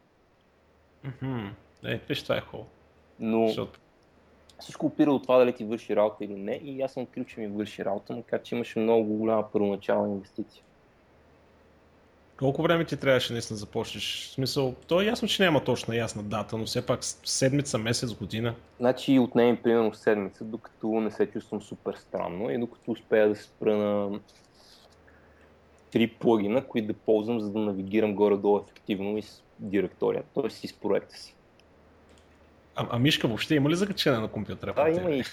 Мгм. Е, виж, това е хубаво. Но Защото всичко опира от това дали ти върши работа или не и аз съм открил, че ми върши работа, макар че имаше много голяма първоначална инвестиция. колко време ти трябваше наистина започнеш? В смисъл, то е ясно, че няма точна ясна дата, но все пак седмица, месец, година. Значи отнеми примерно седмица, докато не се чувствам супер странно и докато успея да се спра на три плагина, които да ползвам, за да навигирам горе-долу ефективно и с директорията, т.е. и с проекта си. А, а мишка въобще има ли закачена на компютъра? Да, има и,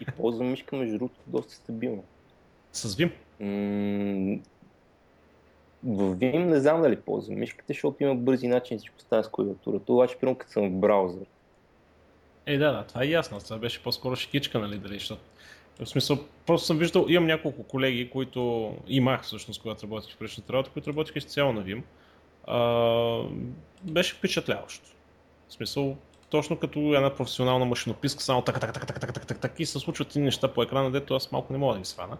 и ползвам мишка, между другото, доста стабилно. С Vim? М, В Vim не знам дали ползвам мишката, защото има бързи начини всичко стане с клавиатурата, обаче примерно като съм в браузър. Е, да, да, това е ясно. Това беше по-скоро шикичка, нали, дали, защото в смисъл, просто съм виждал, имам няколко колеги, които имах всъщност, когато работих в предишната работа, които работиха изцяло на Vim. А, беше впечатляващо. В смисъл, точно като една професионална машинописка, само така, така, така, така, така, така, така, и се случват и неща по екрана, дето аз малко не мога да ги свана.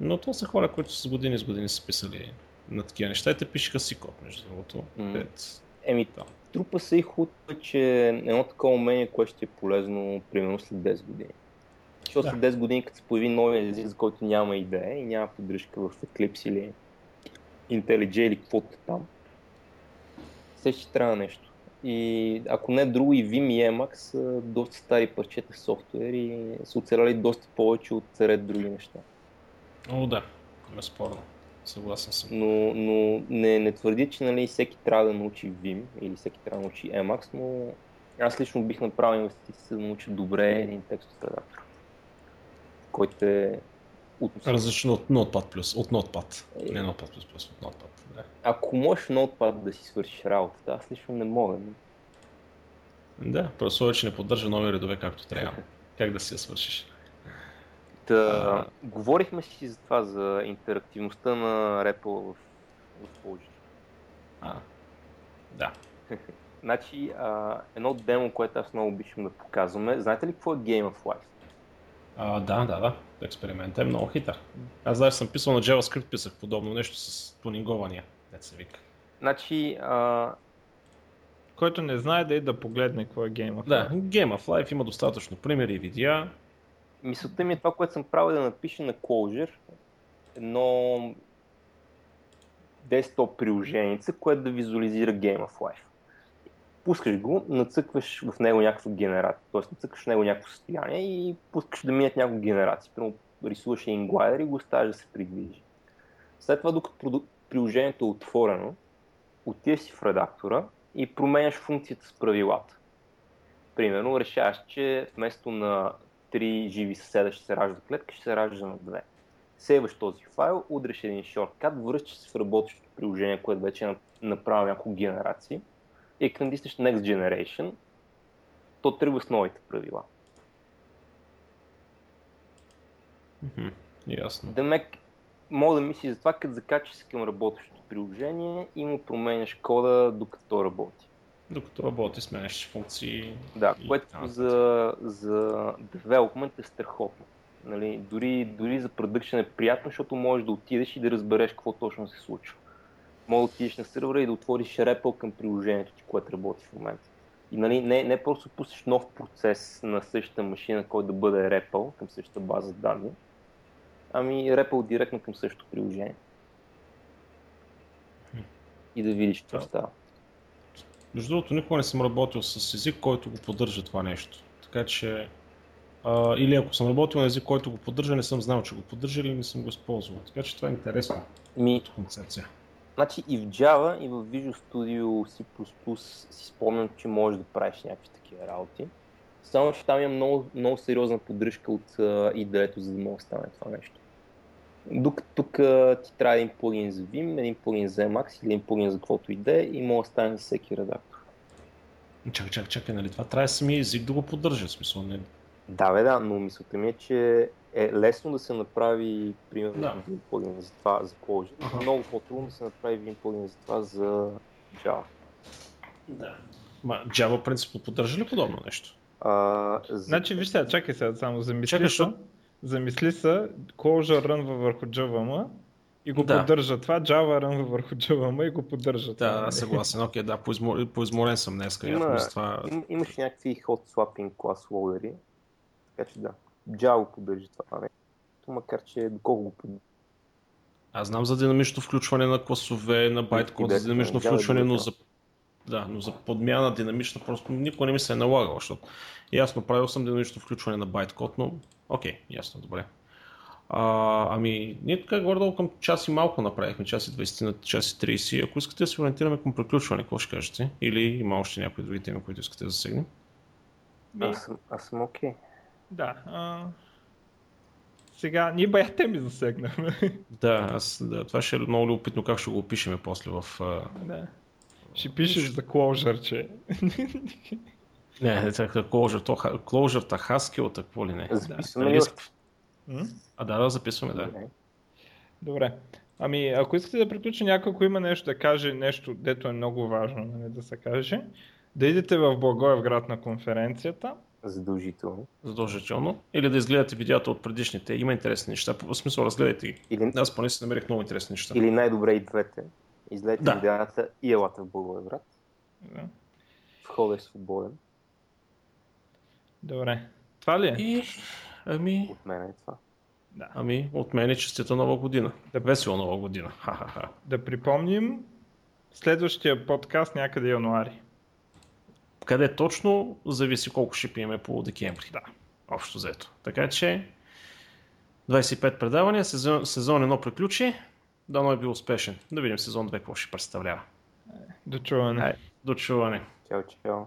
Но това са хора, които с години с години са писали на такива неща и те пишеха си код, между другото. Дет. Еми, Да. трупа се и худ, че едно такова умение, което ще е полезно примерно след 10 години. Защото Да. след 10 години, като се появи новия език, за който няма идея и няма поддръжка в Eclipse или IntelliJ или каквото там, все ще трябва нещо. И ако не друго, и Vim и Emacs са доста стари парчета софтуер и са оцеляли доста повече от ред други неща. О, да, безспорно. Съгласен съм. Но, но не, не твърдя, че нали, всеки трябва да научи Vim или всеки трябва да научи Emacs, но аз лично бих направил инвестиция за да науча добре един текстов редактор, който е относително. Различно от Notepad+, от Notepad. Е. Не Notepad++, от Notepad. Да. Ако можеш Notepad да си свършиш работата, аз лично не мога. да, просто че не поддържа нови редове както трябва. (laughs) Как да си я свършиш? Та, А. говорихме си за това, за интерактивността на REPL в, в Pulse. А, да. (laughs) Значи, а, едно демо, което аз много обичам да показваме. Знаете ли какво е Game of Life? А, да, да, да. Експериментът е много хитър. Аз даже съм писал на JavaScript, писах подобно нещо с тунингования, дет се вика. Значи, а, Който не знае да и да погледне какво е гейма. Да, Game of Life има достатъчно примери и видеа. мисълта ми е това, което съм правил е да напиша на Clojure едно десктоп приложението, което да визуализира Game of Life. Пускаш го, нацъкваш в него някаква генерация, т.е. нацъкваш в него някакво състояние и пускаш да минат някакво генерации. Примерно рисуваш един глайдер и го оставяш да се придвижи. След това, докато приложението е отворено, отиваш си в редактора и променяш функцията с правилата. Примерно решаваш, че вместо на три живи съседа ще се ражда клетка, ще се ражда на две. Сейваш този файл, удреш един шорткат, връщаш се в работещото приложение, което вече е направил няколко генерации и към натиснеш Next Generation, то тръгва с новите правила. Мгм, Ясно. Демек, мога да мислиш за това, като закачаш се към работещото приложение и му променяш кода, докато работи. Докато работи, сменяш функции. Да, и което така за, за development е страхотно. Нали, дори, дори за production е приятно, защото можеш да отидеш и да разбереш какво точно се случва. Може да отидеш на сървъра и да отвориш REPL към приложението ти, което работи в момента. И нали, не, не просто пуснеш нов процес на същата машина, който да бъде REPL към същата база данни, ами REPL директно към същото приложение. И да видиш какво Да. става. Между другото, никога не съм работил с език, който го поддържа това нещо. Така че, а, или ако съм работил на език, който го поддържа, не съм знал, че го поддържа или не съм го използвал. Така че това е интересно Ми, концепция. Значи и в Java, и в Visual Studio C++ си спомням, че можеш да правиш някакви такива работи. Само, че там има много, много сериозна поддръжка от IDE-то, за да може да стане това нещо. Докато тук ти трябва един плагин за Vim, един плагин за Emacs или един плагин за каквото и да е и може да стане за всеки редактор. Чакай, чакай, чакай, нали? Това трябва самия език да го поддържа, в смисъл. Не... Да, бе, да, но мисълта ми е, че е лесно да се направи, примерно, Да. един плагин за това, за Clojure. Аха. Много по-трудно да се направи един плагин за това за Java. Да. Ма, Java принципно поддържа ли подобно нещо? А, за... Значи, виж сега, чакай сега, само замисли Чакай, се. що? Замисли се, Clojure рънва върху JVM и го Да. поддържа това, Java рънва върху JVM и го поддържа това. Да, съгласен. Окей, да, поизмор... поизморен съм днес. Има- Има... Това... Им, имаш някакви hot swapping клас лоудери, така че да. Java поддържа това нещо, макар че доколко го поддържа. Аз знам за динамично включване на класове, на байткод, за динамично да, включване, да, но за, да, но за подмяна динамична просто никога не ми се е налагало, защото ясно правил съм динамично включване на байткод, но окей, ясно, добре. А, ами, ние така горе-долу към час и малко направихме, час и 20 на час и 30. Ако искате да се ориентираме към приключване, какво ще кажете? Или има още някои други теми, които искате да засегнем? Аз съм, аз съм окей. Да. А... Сега, ние бая теми засегнахме. Да, аз, да, това ще е много любопитно как ще го опишеме после в... а, да. Ще пишеш за Clojure, че... Не, не, така, Clojure, то, ха- Clojure-та, Haskell-та, какво ли не. Записваме? М? А да, да, записваме, да. Добре. Ами, ако искате да приключи някой, ако има нещо да каже, нещо, дето е много важно нали, да се каже, да идете в Благоевград на конференцията. Задължително. Задължително. Или да изгледате видеята от предишните. Има интересни неща. В смисъл, разгледайте ги. Или, Аз поне си намерих много интересни неща. или най-добре и двете. Да. да. видеята и елата в Благоевград. Да. Входът е свободен. Добре. Това ли е? И, ами, От мен е това. Да. ами, от мен е честита нова година. Да, весела нова година. Ха-ха-ха. Да припомним, следващия подкаст някъде януари. Къде точно, зависи колко ще пиеме по декември. Да. Общо взето. Така че, 25 предавания, сезон, сезон 1 приключи. Дано е бил успешен. Да видим сезон 2 какво ще представлява. До чуване. Ай, до чуване. Чао, чао.